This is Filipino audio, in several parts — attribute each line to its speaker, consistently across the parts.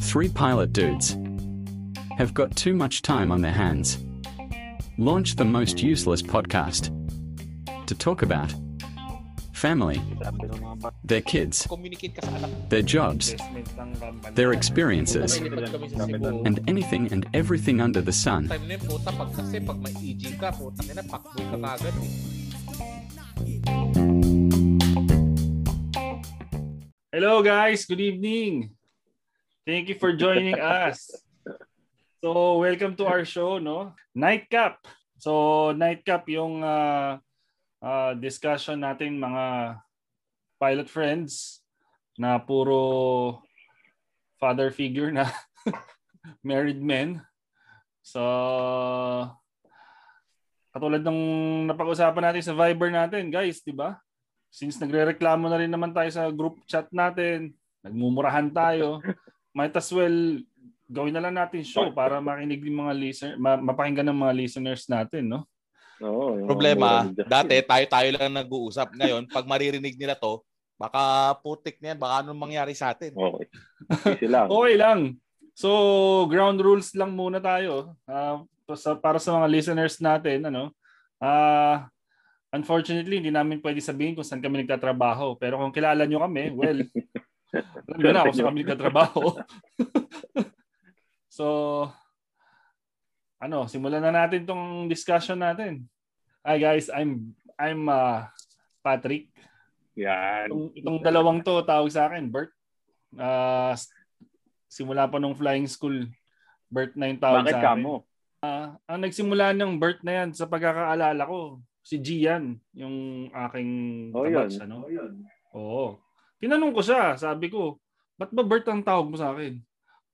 Speaker 1: Three pilot dudes have got too much time on their hands. Launch the most useless podcast to talk about family, their kids, their jobs, their experiences, and anything and everything under the sun.
Speaker 2: Hello guys, good evening. Thank you for joining us. So, welcome to our show, no? Nightcap. So, Nightcap yung uh, uh, discussion natin mga pilot friends na puro father figure na married men. So, katulad ng napag-usapan natin sa Viber natin, guys, di ba? Since nagre-reklamo na rin naman tayo sa group chat natin, nagmumurahan tayo, might as well gawin na lang natin show para makinig ng mga listener, ma- mapakinggan ng mga listeners natin, no?
Speaker 3: Oo, mga
Speaker 4: Problema, dati tayo-tayo lang nag-uusap. Ngayon, pag maririnig nila to, baka putik na yan, baka anong mangyari sa atin.
Speaker 3: Okay. Easy lang.
Speaker 2: Okay lang. So, ground rules lang muna tayo. Ah, sa- para sa mga listeners natin, ano? Ah, unfortunately, hindi namin pwede sabihin kung saan kami nagtatrabaho. Pero kung kilala nyo kami, well, alam nyo na kung saan kami nagtatrabaho. so, ano, simulan na natin tong discussion natin. Hi guys, I'm I'm uh, Patrick.
Speaker 3: Yan.
Speaker 2: Itong, itong dalawang to tawag sa akin, Bert. Ah, s- simula pa nung flying school, Bert na yung tawag
Speaker 3: Bakit
Speaker 2: sa
Speaker 3: ka
Speaker 2: akin.
Speaker 3: mo?
Speaker 2: Ang nagsimula ng Bert na yan, sa pagkakaalala ko, si Gian, yung aking
Speaker 3: Oh, yun.
Speaker 2: ano? Oo. Tinanong ko siya, sabi ko, ba't ba Bert ang tawag mo sa akin?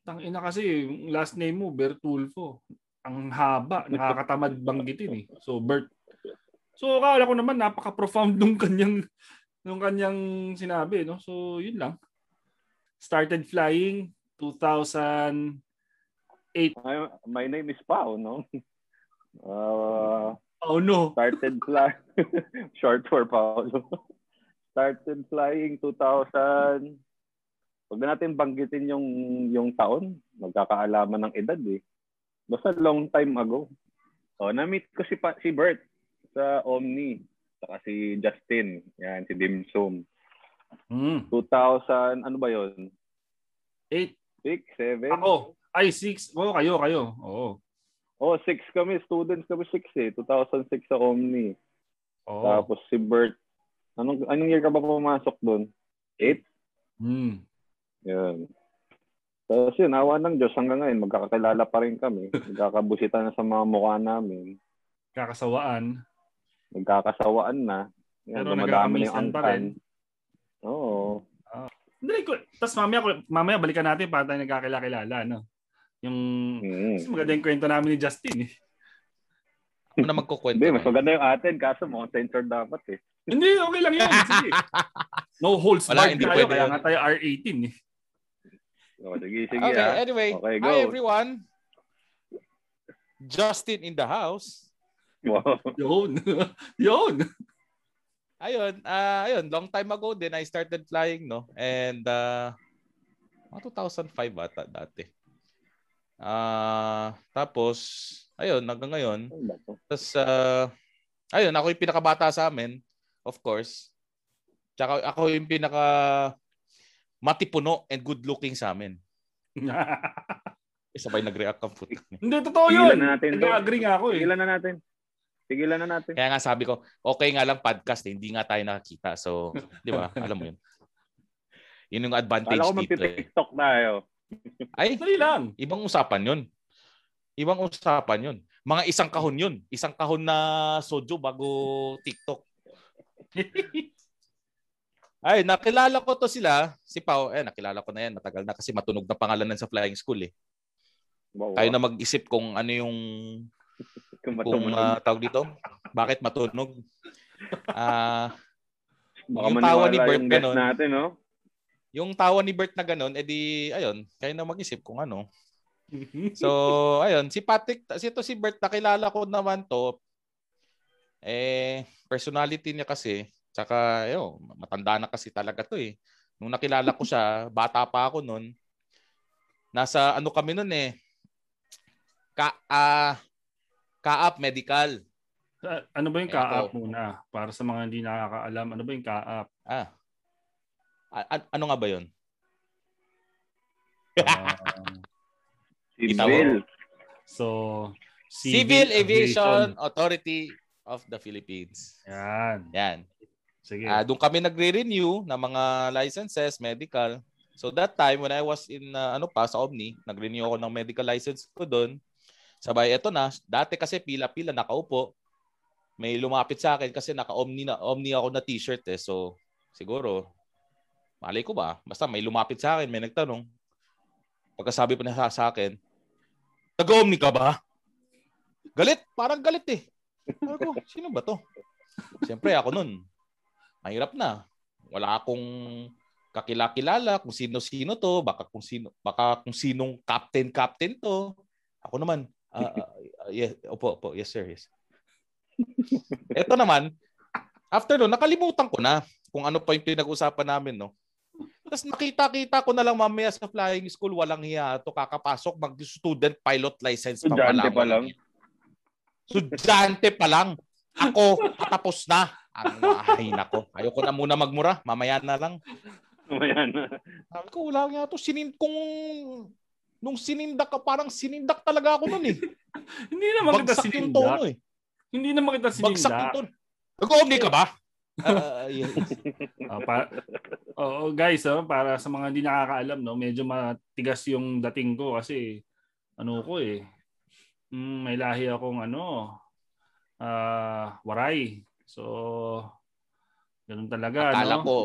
Speaker 2: Tang ina kasi, yung last name mo, Bertulfo. Ang haba, nakakatamad banggitin eh. So, Bert. So, akala ko naman, napaka-profound nung kanyang, nung kanyang sinabi, no? So, yun lang. Started flying 2000,
Speaker 3: My, my name is Pao, no? Uh,
Speaker 2: oh no,
Speaker 3: started flying. Short for Paolo. started flying 2000. Huwag na natin banggitin yung yung taon. Magkakaalaman ng edad eh. Basta long time ago. Oh, na-meet ko si pa, si Bert sa Omni. Saka si Justin. Yan, si Dim Sum.
Speaker 2: Hmm.
Speaker 3: 2000, ano ba yon?
Speaker 2: Eight.
Speaker 3: 6, 7?
Speaker 2: Ako. Ay, six. Oo, kayo, kayo. Oo.
Speaker 3: Oh, 6 kami. Students kami 6 eh. 2006 sa Omni.
Speaker 2: Oo.
Speaker 3: Tapos si Bert. Anong, anong year ka ba pumasok doon? 8?
Speaker 2: Hmm.
Speaker 3: Yan. Tapos yun, awa ng Diyos hanggang ngayon, magkakakilala pa rin kami. Magkakabusita na sa mga mukha namin.
Speaker 2: Kakasawaan.
Speaker 3: Magkakasawaan na. Yan,
Speaker 2: Pero
Speaker 3: dumadami yung
Speaker 2: nagkakamisan pa
Speaker 3: angkan.
Speaker 2: rin.
Speaker 3: Oo.
Speaker 2: Hindi ko. Tapos mamaya, mamaya balikan natin para tayo nagkakilala, no? Yung,
Speaker 3: Mm.
Speaker 2: kasi maganda yung kwento namin ni Justin eh.
Speaker 4: Ako na magkukwento.
Speaker 3: Hindi, mas maganda yung atin. Kaso mga censored dapat eh.
Speaker 2: Hindi, okay lang yan. Sige. No holds
Speaker 4: Wala,
Speaker 2: barred tayo, kaya
Speaker 4: yun.
Speaker 2: nga tayo R18 eh.
Speaker 3: O, sige, sige
Speaker 4: Okay,
Speaker 3: ah.
Speaker 4: anyway.
Speaker 3: Okay,
Speaker 4: Hi
Speaker 3: go.
Speaker 4: everyone. Justin in the house.
Speaker 3: Wow.
Speaker 2: Yun. Yun.
Speaker 4: Ayun, ah ayun, long time ago din I started flying, no? And uh mga 2005 ata dati. Ah, tapos ayun, hanggang ngayon,
Speaker 3: Ano
Speaker 4: tapos ah, ayun, ako yung pinakabata sa amin, of course. Tsaka ako yung pinaka matipuno and good looking sa amin. Eh, sabay nag-react ang puto.
Speaker 2: Hindi, totoo
Speaker 3: Tigilan
Speaker 2: yun.
Speaker 3: na natin.
Speaker 2: Nag-agree nga ako eh.
Speaker 3: Tigilan na natin. Tigilan na natin.
Speaker 4: Kaya nga sabi ko, okay nga lang podcast, eh, hindi nga tayo nakakita. So, di ba? Alam mo yun. Yun yung advantage
Speaker 3: Kala ko
Speaker 4: dito eh.
Speaker 3: magti-tiktok tayo.
Speaker 4: Ay,
Speaker 2: Dali lang.
Speaker 4: ibang usapan yun. Ibang usapan yun. Mga isang kahon yun. Isang kahon na soju bago TikTok. Ay, nakilala ko to sila. Si Pao, eh, nakilala ko na yan. Matagal na kasi matunog na pangalanan sa flying school eh.
Speaker 3: Wow,
Speaker 4: Tayo na mag-isip kung ano yung
Speaker 3: Kung
Speaker 4: kung ah, tawag dito. Bakit matunog? Ah,
Speaker 3: Baka
Speaker 4: yung tawa ni Bert
Speaker 3: yung
Speaker 4: ganun.
Speaker 3: natin, no?
Speaker 4: Yung tawa ni Bert na ganun, edi ayun, kayo na mag-isip kung ano. So, ayun, si Patrick, si ito si Bert, nakilala ko naman to. Eh, personality niya kasi, tsaka, ayun, matanda na kasi talaga to eh. Nung nakilala ko siya, bata pa ako noon. Nasa ano kami noon eh. Ka uh, Kaap Medical.
Speaker 2: Ano ba yung eh, Kaap muna? Para sa mga hindi nakakaalam, ano ba yung Kaap?
Speaker 4: Ah. A- ano nga ba 'yon?
Speaker 3: uh, Civil.
Speaker 2: So,
Speaker 4: Civil, Civil Aviation, Aviation Authority of the Philippines.
Speaker 2: Yan.
Speaker 4: Yan. Sige. Uh, doon kami nagre-renew ng mga licenses, medical. So that time when I was in uh, ano pa sa Omni, nag-renew ako ng medical license ko doon. Sabay eto na, dati kasi pila-pila nakaupo. May lumapit sa akin kasi naka-Omni na Omni ako na t-shirt eh. So siguro malay ko ba, basta may lumapit sa akin, may nagtanong. Pagkasabi pa niya sa akin, Taga-Omni ka ba? Galit, parang galit eh. Ako, sino ba to? Siyempre ako nun, mahirap na. Wala akong kakilakilala kung sino-sino to, baka kung sino baka kung sinong captain captain to. Ako naman, uh, uh, yes, opo, opo, yes sir, yes. Ito naman, after no, nakalimutan ko na kung ano pa yung pinag-usapan namin, no. Tapos nakita-kita ko na lang mamaya sa flying school, walang hiya to kakapasok, mag-student pilot license
Speaker 3: pa, lang. pa lang.
Speaker 4: Sudyante pa lang. Ako, patapos na. Ang ay nako. Ayoko na muna magmura. Mamaya na lang.
Speaker 3: Mamaya na.
Speaker 4: Sabi ko, wala nga to. Sinin kung nung sinindak ka, parang sinindak talaga ako noon eh.
Speaker 2: Hindi naman kita sinindak. Tono, eh. Hindi naman kita sinindak. Bagsak yung tono.
Speaker 4: Nag-omni ka ba? Uh,
Speaker 2: yes. uh, pa, oh, guys, oh, para sa mga hindi nakakaalam, no, medyo matigas yung dating ko kasi ano ko eh. Mm, may lahi akong ano, uh, waray. So, ganun talaga,
Speaker 4: akala
Speaker 2: no?
Speaker 4: ko,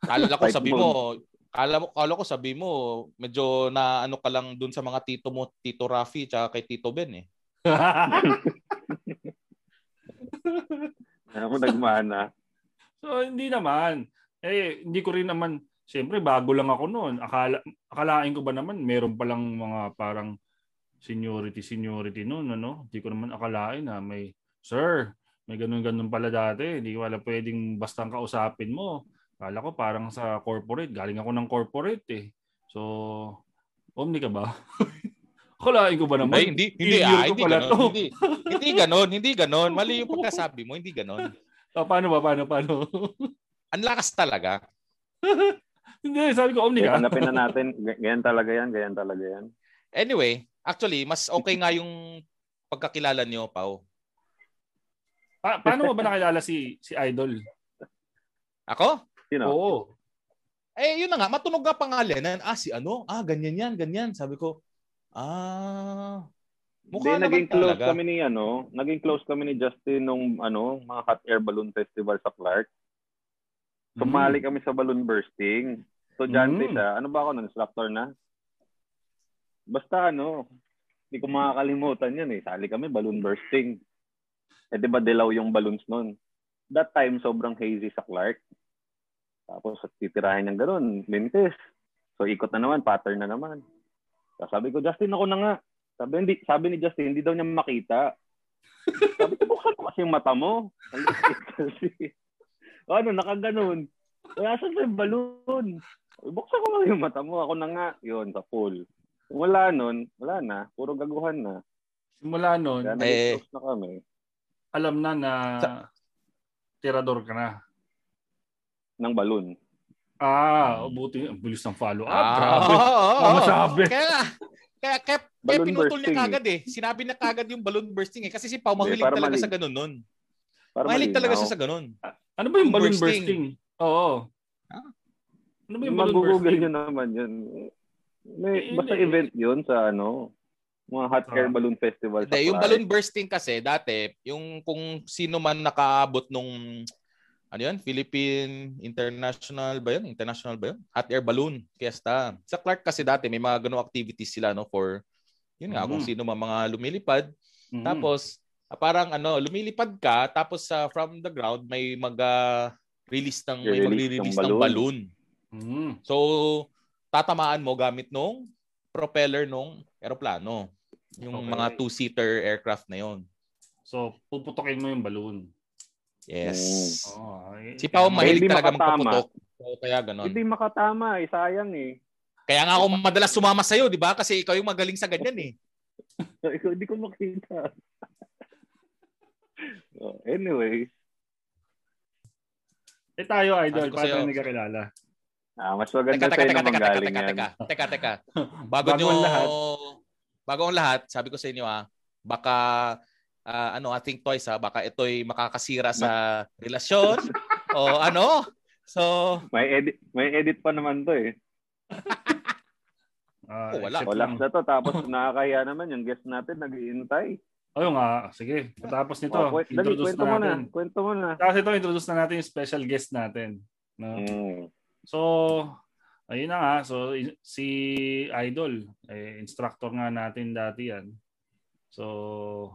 Speaker 4: akala ko sabi mo, akala mo, akala ko sabi mo, medyo na ano ka lang dun sa mga tito mo, Tito Rafi, tsaka kay Tito Ben eh.
Speaker 3: Ako nagmana.
Speaker 2: So, hindi naman. Eh, hindi ko rin naman, siyempre, bago lang ako noon. Akala, akalain ko ba naman, meron palang mga parang seniority, seniority noon, ano? Hindi ko naman akalain na may, sir, may ganun-ganun pala dati. Hindi ko wala pwedeng bastang kausapin mo. Kala ko parang sa corporate. Galing ako ng corporate eh. So, Omni ka ba? Kalain ko ba naman?
Speaker 4: Ay, hindi, hindi, ah, hindi, ganun, hindi, hindi ganon, hindi ganon. Mali yung pagkasabi mo, hindi ganon.
Speaker 2: Oh, paano ba? Paano, paano?
Speaker 4: Ang lakas talaga.
Speaker 2: hindi, sabi ko, Omni ka.
Speaker 3: Hanapin na natin. Ganyan talaga yan, ganyan talaga yan.
Speaker 4: Anyway, actually, mas okay nga yung pagkakilala niyo, Pau.
Speaker 2: Pa- paano mo ba nakilala si si Idol?
Speaker 4: Ako?
Speaker 3: Sino?
Speaker 2: Oo.
Speaker 4: Eh, yun na nga, matunog nga pangalan. Ah, si ano? Ah, ganyan yan, ganyan. Sabi ko, ah,
Speaker 3: mukha Hindi, naging close talaga. kami ni ano, naging close kami ni Justin nung ano, mga hot air balloon festival sa Clark. Sumali mm. kami sa balloon bursting. So, dyan mm. siya. Ano ba ako nun? Instructor na? Basta ano, hindi ko makakalimutan yan eh. Sali kami, balloon bursting. Eh di ba dilaw yung balloons noon? That time, sobrang hazy sa Clark. Tapos titirahin niyang ganun, lintis. So ikot na naman, pattern na naman. Sabi ko, Justin, ako na nga. Sabi, hindi, sabi ni Justin, hindi daw niya makita. sabi ko, buksan ko kasi yung mata mo. ano, nakaganon. Kaya saan yung balloon? Buksan ko yung mata mo. Ako na nga. Yun, sa pool. Wala nun, wala na. Puro gaguhan na.
Speaker 2: Simula nun,
Speaker 3: Kaya eh, na kami
Speaker 2: alam na na tirador ka na.
Speaker 3: Ng balloon.
Speaker 2: Ah, buti. Ang bilis ng follow-up. Ah, Grabe. Oh, oh, oh. masabi.
Speaker 4: Kaya, kaya, kaya, kaya pinutol bursting. niya kagad eh. Sinabi na kagad yung balloon bursting eh. Kasi si Pao mahilig talaga mali. sa ganun nun. Para mahilig talaga siya sa ganun.
Speaker 2: Ano ba yung balloon bursting? bursting? Oo.
Speaker 3: Ah? Ano ba yung balloon bursting? nyo naman yun. May, basta event yun sa ano, mga hot air ah. balloon festival
Speaker 4: sa Yung balloon bursting kasi dati, yung kung sino man nakaabot nung ano yun? Philippine International ba yun? International ba yun? Hot air balloon fiesta. Sa Clark kasi dati may mga ganung activities sila no for yun nga mm-hmm. kung sino man mga lumilipad. Mm-hmm. Tapos ah, parang ano, lumilipad ka tapos sa uh, from the ground may mag uh, release ng may magre-release ng balloon. Ng balloon. Mm-hmm. So tatamaan mo gamit nung propeller nung eroplano. Yung okay. mga two-seater aircraft na yon.
Speaker 2: So, puputokin mo yung balloon.
Speaker 4: Yes. Oh, si Pao mahilig talaga magpaputok. Oo, kaya ganon.
Speaker 3: Hindi makatama eh. Sayang eh.
Speaker 4: Kaya nga ako madalas sumama sa'yo, di ba? Kasi ikaw yung magaling sa ganyan eh.
Speaker 3: Ikaw, Hindi ko makita. oh, anyway.
Speaker 2: Eh tayo, idol,
Speaker 4: sa'yo.
Speaker 2: tayo nagkakilala?
Speaker 3: Ah, mas
Speaker 4: Teka,
Speaker 3: maganda
Speaker 4: teka,
Speaker 3: sa'yo
Speaker 4: teka, teka, teka, teka,
Speaker 3: yan.
Speaker 4: teka, teka, teka. Bago
Speaker 2: Bago
Speaker 4: nyo,
Speaker 2: ang lahat.
Speaker 4: bago ang lahat, sabi ko sa inyo ah, baka, ah, ano, I think twice ah, baka ito'y makakasira sa relasyon o ano. So,
Speaker 3: May edit, may edit pa naman to eh.
Speaker 2: Ah,
Speaker 4: Oh, wala.
Speaker 2: lang.
Speaker 3: na to, tapos nakakahiya naman yung guest natin, nag-iintay.
Speaker 2: Oo nga, sige. Patapos nito,
Speaker 3: Oh, kwent, dali,
Speaker 2: introduce
Speaker 3: kwento
Speaker 2: na
Speaker 3: mo na.
Speaker 2: natin.
Speaker 3: Kwento mo na.
Speaker 2: Tapos ito, introduce na natin yung special guest natin. No?
Speaker 3: Mm.
Speaker 2: So, ayun na nga. So, si Idol, eh, instructor nga natin dati yan. So,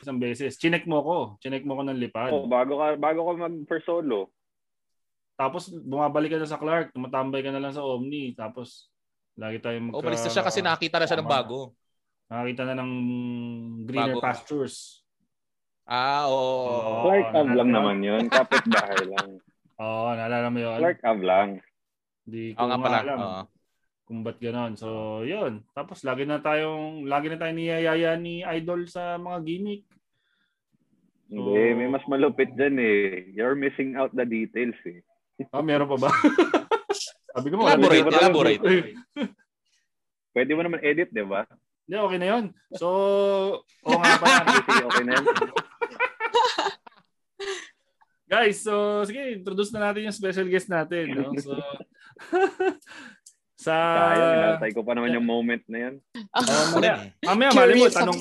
Speaker 2: isang beses. Chinek mo ko. Chinek mo ko ng lipad.
Speaker 3: Oh, bago ka bago ka mag per solo.
Speaker 2: Tapos, bumabalik ka na sa Clark. Tumatambay ka na lang sa Omni. Tapos, lagi tayong magka...
Speaker 4: umalis na siya kasi nakita na siya ng bago.
Speaker 2: Nakakita na ng greener
Speaker 4: Bago.
Speaker 2: pastures.
Speaker 4: Ah, oo.
Speaker 2: Oo.
Speaker 3: Clark Ave lang naman yun. Kapit bahay lang.
Speaker 2: Oo, naalala mo yun?
Speaker 3: Clark Ave lang.
Speaker 2: Hindi ko
Speaker 4: nga pala.
Speaker 2: alam
Speaker 4: Oo.
Speaker 2: kung ba't ganon. So, yun. Tapos, lagi na tayong, lagi na tayong niyayaya ni Idol sa mga gimmick.
Speaker 3: Hindi, may mas malupit dyan eh. You're missing out the details eh.
Speaker 2: Ah, meron pa ba? Sabi ko mo,
Speaker 4: Elaborate,
Speaker 2: na-
Speaker 4: elaborate.
Speaker 3: Pwede mo naman edit, di ba?
Speaker 2: Hindi, okay na yun. So, oo nga pala.
Speaker 3: Sige, okay na yan.
Speaker 2: Guys, so, sige, introduce na natin yung special guest natin. No? So, sa...
Speaker 3: Inantay ko pa naman yung moment na yan.
Speaker 2: Oh,
Speaker 4: Ako
Speaker 2: mamaya,
Speaker 4: rin eh.
Speaker 2: mamaya, malay mo, tanong,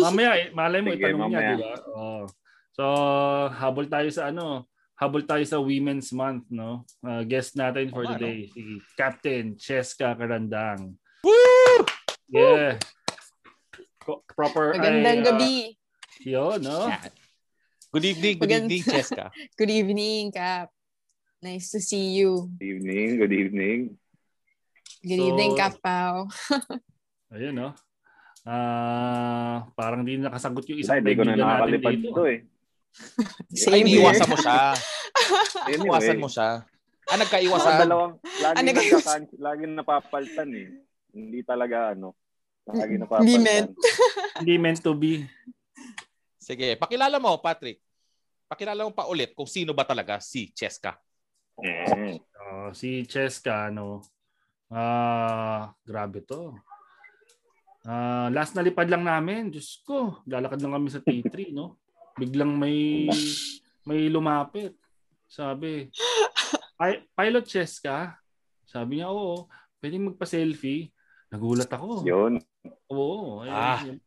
Speaker 2: mamaya, malay mo,
Speaker 3: Sige,
Speaker 2: itanong niya,
Speaker 3: mamaya.
Speaker 2: di ba? Oh. So, habol tayo sa ano, habol tayo sa Women's Month, no? Uh, guest natin for
Speaker 4: nga,
Speaker 2: today, si Captain Cheska Karandang.
Speaker 4: Woo!
Speaker 2: Yeah. Co- proper
Speaker 5: Magandang
Speaker 2: ay, uh,
Speaker 5: gabi.
Speaker 2: Yun, no?
Speaker 4: Good evening, good
Speaker 5: Magand-
Speaker 4: evening, Cheska.
Speaker 5: Good evening, Cap. Nice to see you.
Speaker 3: Good evening, good evening.
Speaker 5: Good
Speaker 2: So-
Speaker 5: evening, Cap Pao.
Speaker 2: Ayun, no? Ah, parang di nakasagot yung
Speaker 3: Isa,
Speaker 2: isang
Speaker 3: hindi ko na nakakalipad
Speaker 2: dito.
Speaker 3: to eh.
Speaker 4: Ay,
Speaker 5: Same here.
Speaker 4: iniiwasan mo siya.
Speaker 3: Anyway,
Speaker 4: Iniiwasan mo siya. Ah, nagkaiwasan.
Speaker 3: dalawang, lagi
Speaker 5: Ano
Speaker 3: nagkakan, lagi napapaltan eh. Hindi talaga ano. Lagi napapaltan.
Speaker 5: Hindi meant.
Speaker 2: Hindi meant to be.
Speaker 4: Sige, pakilala mo, Patrick. Pakilala mo pa ulit kung sino ba talaga si Cheska.
Speaker 3: Mm.
Speaker 2: Oh, si Cheska, ano, ah, grabe to. Ah, last na lipad lang namin, Diyos ko, lalakad lang kami sa T3, no? Biglang may may lumapit. Sabi, "Pi- pilot Cheska? Sabi niya, oo, pwede magpa-selfie. Nagulat ako.
Speaker 3: Yun.
Speaker 2: Oo. ayun,
Speaker 4: Ah.
Speaker 2: yun.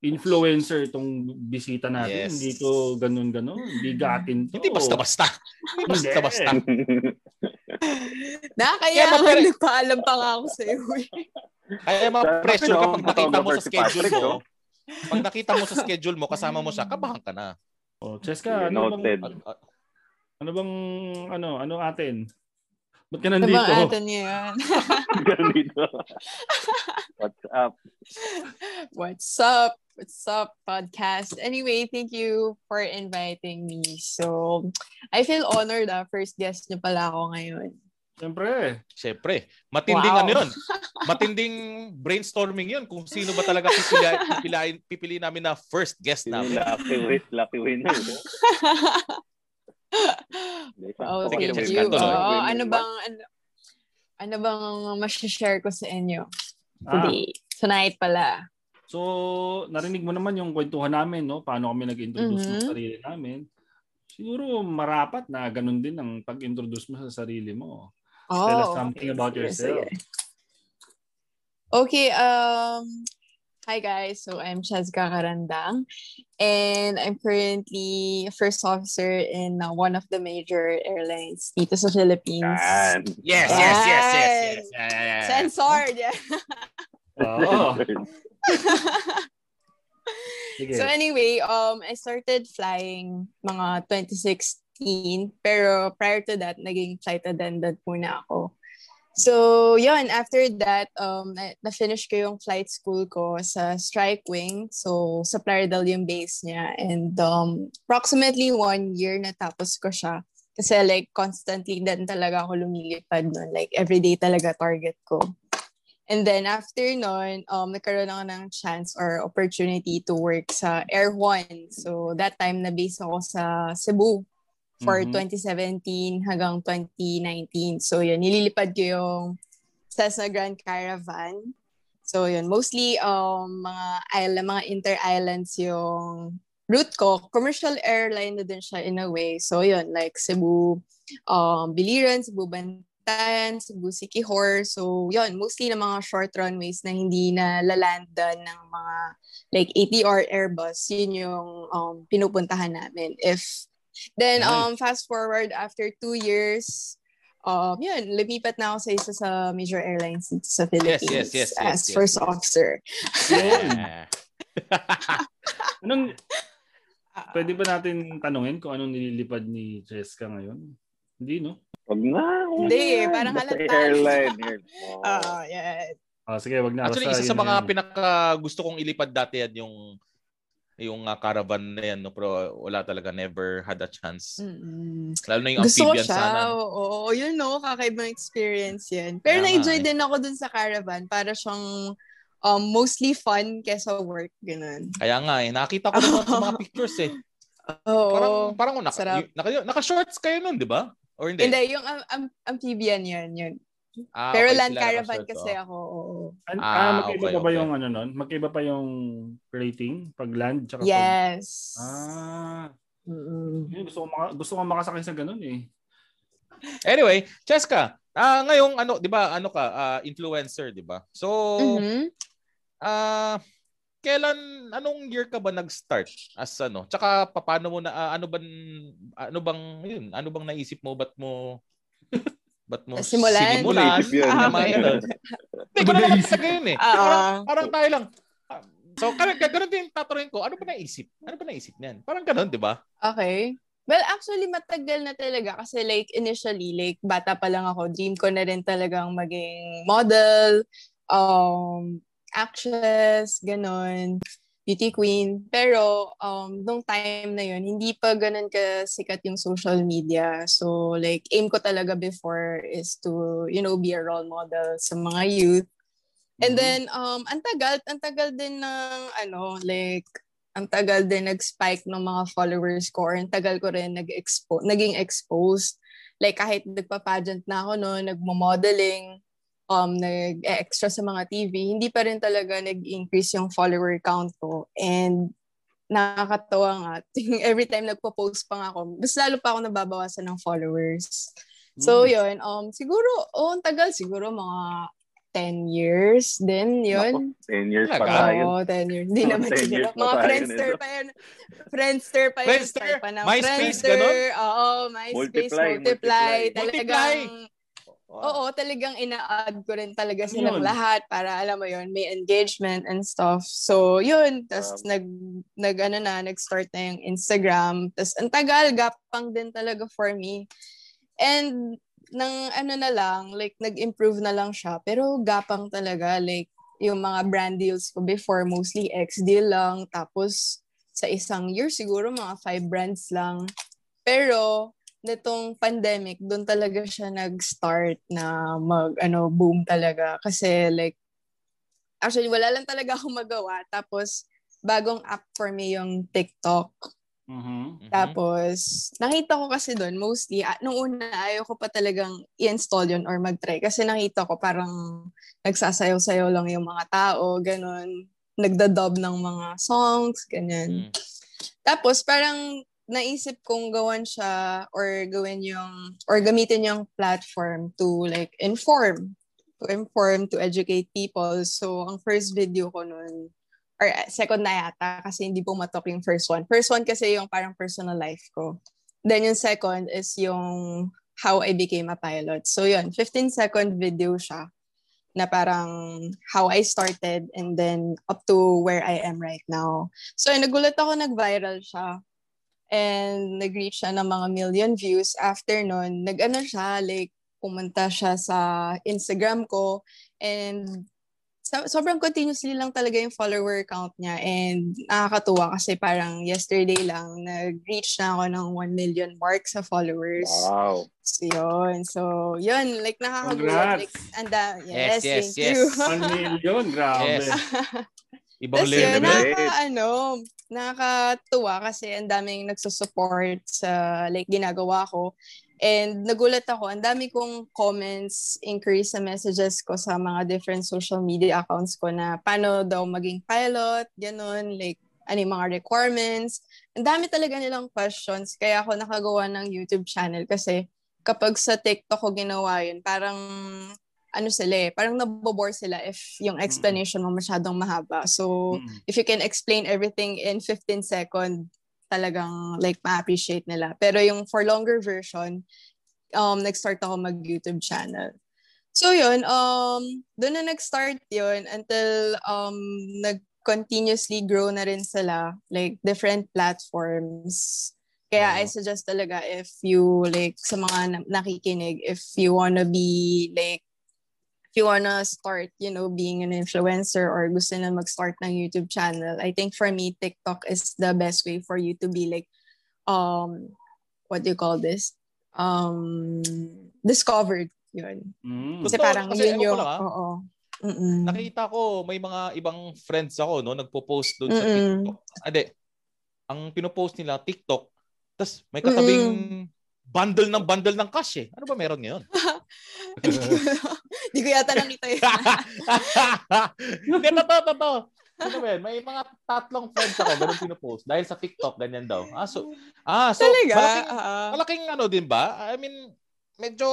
Speaker 2: Influencer itong bisita natin.
Speaker 4: Yes.
Speaker 2: Hindi to ganun-ganun. Hindi gatin to.
Speaker 4: Hindi basta-basta. Hindi basta-basta.
Speaker 5: Nakakaya
Speaker 4: Kaya
Speaker 5: ako,
Speaker 4: mapre-
Speaker 5: nagpaalam pa nga ako sa iyo. eh.
Speaker 4: Kaya ma-pressure ka pag nakita mo sa schedule mo. Pag nakita mo sa schedule mo, kasama mo siya, kabahan ka na.
Speaker 2: Oh, Cheska, ano bang,
Speaker 3: Noted.
Speaker 4: Ah,
Speaker 2: ano bang, ano, ano atin? Ba't ka
Speaker 5: Ano
Speaker 2: nandito?
Speaker 5: bang atin yan?
Speaker 3: Ganito. What's up?
Speaker 5: What's up? What's up, podcast? Anyway, thank you for inviting me. So, I feel honored ah. First guest niyo pala ako ngayon.
Speaker 2: Siyempre.
Speaker 4: Siyempre, matinding
Speaker 5: Wow.
Speaker 4: ano yun. Matinding brainstorming yun kung sino ba talaga pipili, pipiliin, pipili namin na first guest namin.
Speaker 3: Lucky win, lucky winner.
Speaker 5: Oh,
Speaker 4: Sige,
Speaker 5: thank you. Oo, ano bang ano, ano bang mas-share ko sa inyo
Speaker 2: Ah,
Speaker 5: today? Tonight pala.
Speaker 2: so, narinig mo naman yung kwentuhan namin, no? Paano kami nag-introduce ng
Speaker 5: Mhm.
Speaker 2: sarili namin. Siguro marapat na ganun din ang pag-introduce mo sa sarili mo. Tell us
Speaker 5: Oh,
Speaker 2: something about
Speaker 5: sige,
Speaker 2: yourself.
Speaker 5: Okay, um, hi guys. So I'm Shazka Karandang, and I'm currently a first officer in uh, one of the major airlines dito sa Philippines.
Speaker 3: Yan.
Speaker 4: Yes, yes, yes, yes, yes. Yeah, yeah, yeah.
Speaker 5: Censored, yeah.
Speaker 2: Sige.
Speaker 5: So anyway, um, I started flying mga 2016, pero prior to that, naging flight attendant muna ako. So, yun, after that, um, na- na-finish ko yung flight school ko sa Strike Wing. So, sa Plaridel yung base niya. And um, approximately one year natapos ko siya. Kasi like constantly din talaga ako lumilipad nun. Like everyday talaga target ko. And then after nun, um, nagkaroon ako ng chance or opportunity to work sa Air One. So that time na-base ako sa Cebu for
Speaker 2: Mhm.
Speaker 5: 2017 hanggang 2019. So yun, nililipad ko yung Cessna Grand Caravan. So yun, mostly um, mga island, mga inter-islands yung route ko. Commercial airline na din siya in a way. So yun, like Cebu, um, Biliran, Cebu Bantayan, Cebu Siquijor. So yun, mostly na mga short runways na hindi na lalandan ng mga like ATR Airbus. Yun yung um, pinupuntahan namin. If Then,
Speaker 2: Nice.
Speaker 5: um, fast forward after two years, um, yun, lumipat na ako sa isa sa major airlines dito sa Philippines
Speaker 4: yes, yes, yes,
Speaker 5: as
Speaker 4: yes,
Speaker 5: first
Speaker 4: yes.
Speaker 5: officer.
Speaker 4: Yeah.
Speaker 2: Anong, pwede ba natin tanungin kung anong nililipad ni Cheska ngayon? Hindi, no?
Speaker 3: Wag na.
Speaker 5: Hindi, parang halata.
Speaker 3: Airline. Oo.
Speaker 5: Oo, yeah.
Speaker 2: Ah, sige, wag na.
Speaker 4: Actually,
Speaker 2: Basta
Speaker 4: isa sa mga
Speaker 2: yun.
Speaker 4: pinaka gusto kong ilipad dati yan yung yung ah, caravan na yan, no? pero wala talaga, never had a chance.
Speaker 5: Mm-mm.
Speaker 4: Lalo na yung
Speaker 5: Gusto
Speaker 4: amphibian
Speaker 5: siya.
Speaker 4: sana.
Speaker 5: Oo, yun no, kakaibang experience yan. Pero
Speaker 4: nga
Speaker 5: na-enjoy
Speaker 4: eh.
Speaker 5: din ako dun sa caravan. Para siyang um, mostly fun kesa work. Ganun.
Speaker 4: Kaya nga eh, nakita ko naman sa mga pictures eh.
Speaker 5: Oo.
Speaker 4: Parang, parang naka,
Speaker 5: sarap.
Speaker 4: y- naka, naka-shorts kayo nun, di ba? Or hindi?
Speaker 5: Hindi, yung am- amphibian yun. yun.
Speaker 4: Ah,
Speaker 5: Pero
Speaker 4: okay,
Speaker 5: land caravan kasi
Speaker 4: oh.
Speaker 5: ako. Oo.
Speaker 2: An-
Speaker 4: Ah,
Speaker 2: ah, magkaiba
Speaker 4: okay,
Speaker 2: pa ba
Speaker 4: okay.
Speaker 2: yung ano nun? Magkaiba pa yung rating pag land tsaka pag...
Speaker 5: Yes.
Speaker 2: Ah,
Speaker 5: Mm-mm.
Speaker 2: yun, gusto ko maka, gusto ko makasakay sa ganun eh.
Speaker 4: Anyway, Cheska, ah ngayong ano, 'di ba, ano ka, ah, influencer, 'di ba? So,
Speaker 5: Mhm.
Speaker 4: ah kailan anong year ka ba nag-start as ano? Tsaka paano mo na ah, ano bang ano bang yun, ano bang naisip mo ba't mo ba't mo
Speaker 5: Simulan?
Speaker 3: Naisip yun.
Speaker 4: Tama yun. Hindi, ganun naman talaga yun eh.
Speaker 5: Ah.
Speaker 4: Parang, parang tayo lang. Ah, So, ganun, ganun din tatanungin ko, ano ba naisip? Ano ba naisip niyan? Parang ganun, di ba?
Speaker 5: Okay. Well, actually, matagal na talaga kasi like initially, like bata pa lang ako, dream ko na rin talagang maging model, um, actress, ganon, beauty queen. Pero um, nung time na yun, hindi pa ganun kasikat yung social media. So like, aim ko talaga before is to, you know, be a role model sa mga youth. And
Speaker 2: Mhm.
Speaker 5: then, um, ang tagal, ang tagal din ng, ano, like, ang tagal din nag-spike ng mga followers ko or ang tagal ko rin nag-expo- naging exposed. Like kahit nagpa-pageant na ako no, nagmo-modeling, um, nag-extra sa mga TV, hindi pa rin talaga nag-increase yung follower count ko. And nakakatawa nga, every time nagpo-post pa nga ako, mas lalo pa ako nababawasan ng followers. So,
Speaker 2: Hmm.
Speaker 5: yun, um, siguro, oh, ang tagal, siguro mga 10 years din, yun.
Speaker 3: 10 years pa tayo.
Speaker 5: Oo, 10 years. Hindi
Speaker 3: Mga
Speaker 5: naman
Speaker 3: 10
Speaker 5: siguro.
Speaker 3: years pa
Speaker 5: Mga Friendster pa yun. Friendster pa yun.
Speaker 4: Friendster?
Speaker 5: Pa ng
Speaker 4: MySpace,
Speaker 5: Friendster.
Speaker 4: ganon?
Speaker 5: Oo, MySpace,
Speaker 3: Multiply,
Speaker 5: Multiply.
Speaker 3: multiply.
Speaker 5: Talagang,
Speaker 4: Wow.
Speaker 5: oo, talagang ina-add ko rin talaga silang
Speaker 2: Yun.
Speaker 5: lahat para, alam mo yun, may engagement and stuff. So, yun. Tapos,
Speaker 3: Um,
Speaker 5: nag, nag, ano na, nag-start na yung Instagram. Tapos, ang tagal, gapang din talaga for me. And, nang ano na lang, like, nag-improve na lang siya. Pero, gapang talaga. Like, yung mga brand deals ko before, mostly ex-deal lang. Tapos, sa isang year, siguro mga five brands lang. Pero, nitong pandemic, doon talaga siya nag-start na mag, ano, boom talaga. Kasi, like, actually, wala lang talaga akong magawa. Tapos, bagong app for me yung TikTok.
Speaker 2: Mhm.
Speaker 4: Mhm.
Speaker 5: Tapos, nakita ko kasi doon, mostly, ah, nung una, ayaw ko pa talagang i-install yun or mag-try. Kasi nakita ko parang nagsasayaw-sayaw lang yung mga tao, ganun. Nagda-dub ng mga songs, ganyan.
Speaker 4: Mm.
Speaker 5: Tapos, parang naisip kong gawan siya or gawin yung, or gamitin yung platform to like inform, to inform, to educate people. So, ang first video ko nun, or uh, second na yata kasi hindi pumatok yung first one. First one kasi yung parang personal life ko. Then yung second is yung how I became a pilot. So yun, 15 second video siya na parang how I started and then up to where I am right now. So yun, nagulat ako nag-viral siya. And nag-reach siya ng mga million views. After nun, nag-ano siya, like, pumunta siya sa Instagram ko and so, sobrang continuously lang talaga yung follower count niya and nakakatuwa kasi parang yesterday lang nag-reach na ako ng 1 million mark sa followers.
Speaker 3: Wow.
Speaker 5: So, yun. So, yun. Like, nakakagulat. Like, anda, yes,
Speaker 4: Yes, yes,
Speaker 5: thank
Speaker 4: yes.
Speaker 5: you.
Speaker 2: 1 million, grabe.
Speaker 4: Yes. Ibang
Speaker 5: Tapos yun,
Speaker 4: level.
Speaker 5: nakaka, ano, nakakatuwa kasi ang daming nagsusupport sa like ginagawa ko. And nagulat ako, ang dami kong comments, inquiries sa messages ko sa mga different social media accounts ko na paano daw maging pilot, ganun, like ano yung mga requirements. Ang dami talaga nilang questions, kaya ako nakagawa ng YouTube channel kasi kapag sa TikTok ko ginawa yun, parang ano sila eh, parang nabobore sila if yung explanation mo masyadong mahaba. So,
Speaker 2: Mm.
Speaker 5: if you can explain everything in 15 seconds, talagang like ma-appreciate nila. Pero yung for longer version, um, nag-start ako mag-YouTube channel. So yun, um, doon na nag-start yun until um, nag-continuously grow na rin sila, like different platforms. Kaya I suggest talaga if you like sa mga na- nakikinig, if you wanna be like if you wanna start, you know, being an influencer or gusto na mag-start ng YouTube channel, I think for me, TikTok is the best way for you to be like, um, what do you call this? Um, discovered. Yun.
Speaker 2: Mm.
Speaker 5: Kasi
Speaker 4: Totoo,
Speaker 5: parang
Speaker 4: kasi
Speaker 5: yun yung,
Speaker 4: ah.
Speaker 5: oo. Mm-mm.
Speaker 4: Nakita ko may mga ibang friends ako no nagpo-post doon sa
Speaker 5: Mm-mm.
Speaker 4: TikTok. Ade, ang pino-post nila TikTok, tas may katabing bundle ng bundle ng cash eh. Ano ba meron ngayon?
Speaker 5: Hindi ko, yata nakita yun.
Speaker 4: Hindi, totoo, totoo. Ano ba yun? May mga tatlong friends ako, ganun pinopost. Dahil sa TikTok, ganyan daw. Ah, so, ah, so
Speaker 5: Talaga?
Speaker 4: malaking,
Speaker 5: Oo.
Speaker 4: malaking ano din ba? I mean, medyo,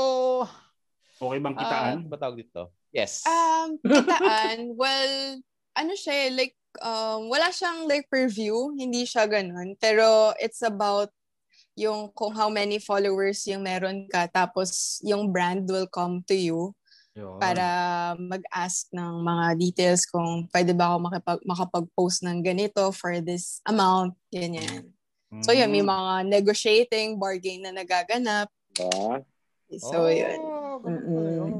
Speaker 2: Okay bang
Speaker 4: ah,
Speaker 2: kitaan?
Speaker 4: ano ba tawag dito? Yes.
Speaker 5: Um, kitaan, well, ano siya, eh, like, um, wala siyang like per view, hindi siya ganun. Pero it's about yung kung how many followers yung meron ka, tapos yung brand will come to you
Speaker 2: Yun.
Speaker 5: para mag-ask ng mga details kung pwede ba ako makipag, makapag-post ng ganito for this amount, ganyan. So yun, may
Speaker 2: Mm.
Speaker 5: mga negotiating, bargain na nagaganap.
Speaker 3: Ah,
Speaker 5: So yun.
Speaker 4: Oh, yun.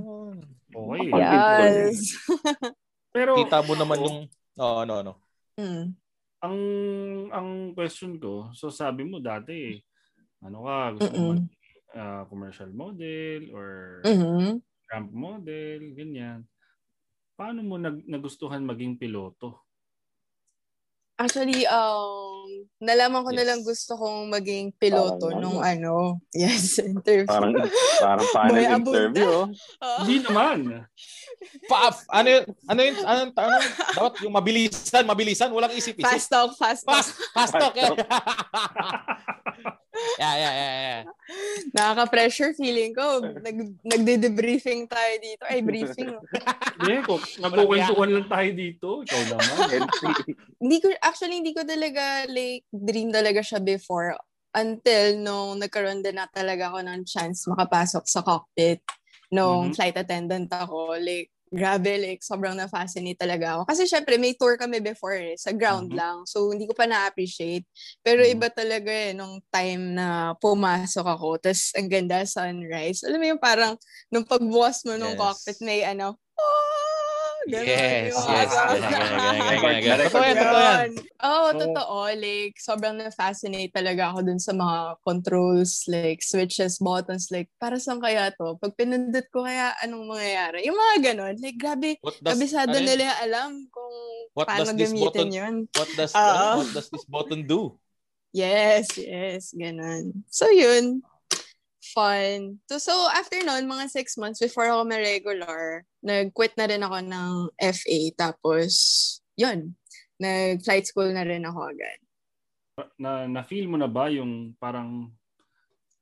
Speaker 2: Okay.
Speaker 5: Yes.
Speaker 2: Pero
Speaker 4: Kita mo naman yung, oh, ano, ano.
Speaker 5: Mm.
Speaker 2: ang ang question ko, so sabi mo dati, ano ka, gusto mo ah, commercial model or
Speaker 5: Mhm.
Speaker 2: ramp model, ganyan. Paano mo nag, nagustuhan maging piloto?
Speaker 5: Actually, um, nalaman ko na
Speaker 4: Yes.
Speaker 5: lang gusto kong maging piloto
Speaker 3: Parang
Speaker 5: nung
Speaker 3: ano.
Speaker 5: ano, yes, interview.
Speaker 3: parang parang
Speaker 5: abunda.
Speaker 3: interview. oh.
Speaker 2: Hindi naman.
Speaker 4: Pa, ano yun, ano yun, ano, ano, dapat yung mabilisan, mabilisan, walang isip-isip.
Speaker 5: fast talk, fast talk.
Speaker 4: Fast, fast talk. eh. yeah, yeah, yeah, yeah.
Speaker 5: Nakaka-pressure feeling ko. Nag, nagde-debriefing tayo dito. Ay, briefing.
Speaker 2: Hindi, ko, nagkukwentuhan lang tayo dito. Ikaw naman.
Speaker 5: Hindi ko, actually, hindi ko talaga, like, dream talaga siya before until nung nagkaroon din na talaga ako ng chance makapasok sa cockpit nung
Speaker 2: Mhm.
Speaker 5: flight attendant ako. Like, grabe, like, sobrang na-fascinate talaga ako. Kasi syempre, may tour kami before eh, sa ground
Speaker 2: Mhm.
Speaker 5: lang. So, hindi ko pa na-appreciate. Pero
Speaker 2: Mhm.
Speaker 5: iba talaga eh, nung time na pumasok ako, tas ang ganda sunrise. Alam mo yung parang, nung pagbukas mo nung
Speaker 4: Yes.
Speaker 5: cockpit, may ano, ganun,
Speaker 4: Yes,
Speaker 5: yung
Speaker 4: yes. Totoo yan, totoo yan.
Speaker 5: Oo,
Speaker 3: So-
Speaker 5: totoo. Like, sobrang na-fascinate talaga ako dun sa mga controls, like, switches, buttons, like, para saan kaya to? Pag pinindot ko kaya, anong mangyayari? Yung mga ganon. Like, grabe,
Speaker 4: does,
Speaker 5: kabisado
Speaker 4: ano
Speaker 5: nila alam kung
Speaker 4: What
Speaker 5: paano
Speaker 4: does this
Speaker 5: gamitin
Speaker 4: button-
Speaker 5: yun.
Speaker 4: What does, ano, what does this button do?
Speaker 5: Yes, yes, ganon. So, yun. Fun. So, so after nun, mga six months before ako ma-regular, nag-quit na rin ako ng FA. Tapos, yun. Nag-flight school na rin ako agad.
Speaker 2: Na, na-feel mo na ba yung parang,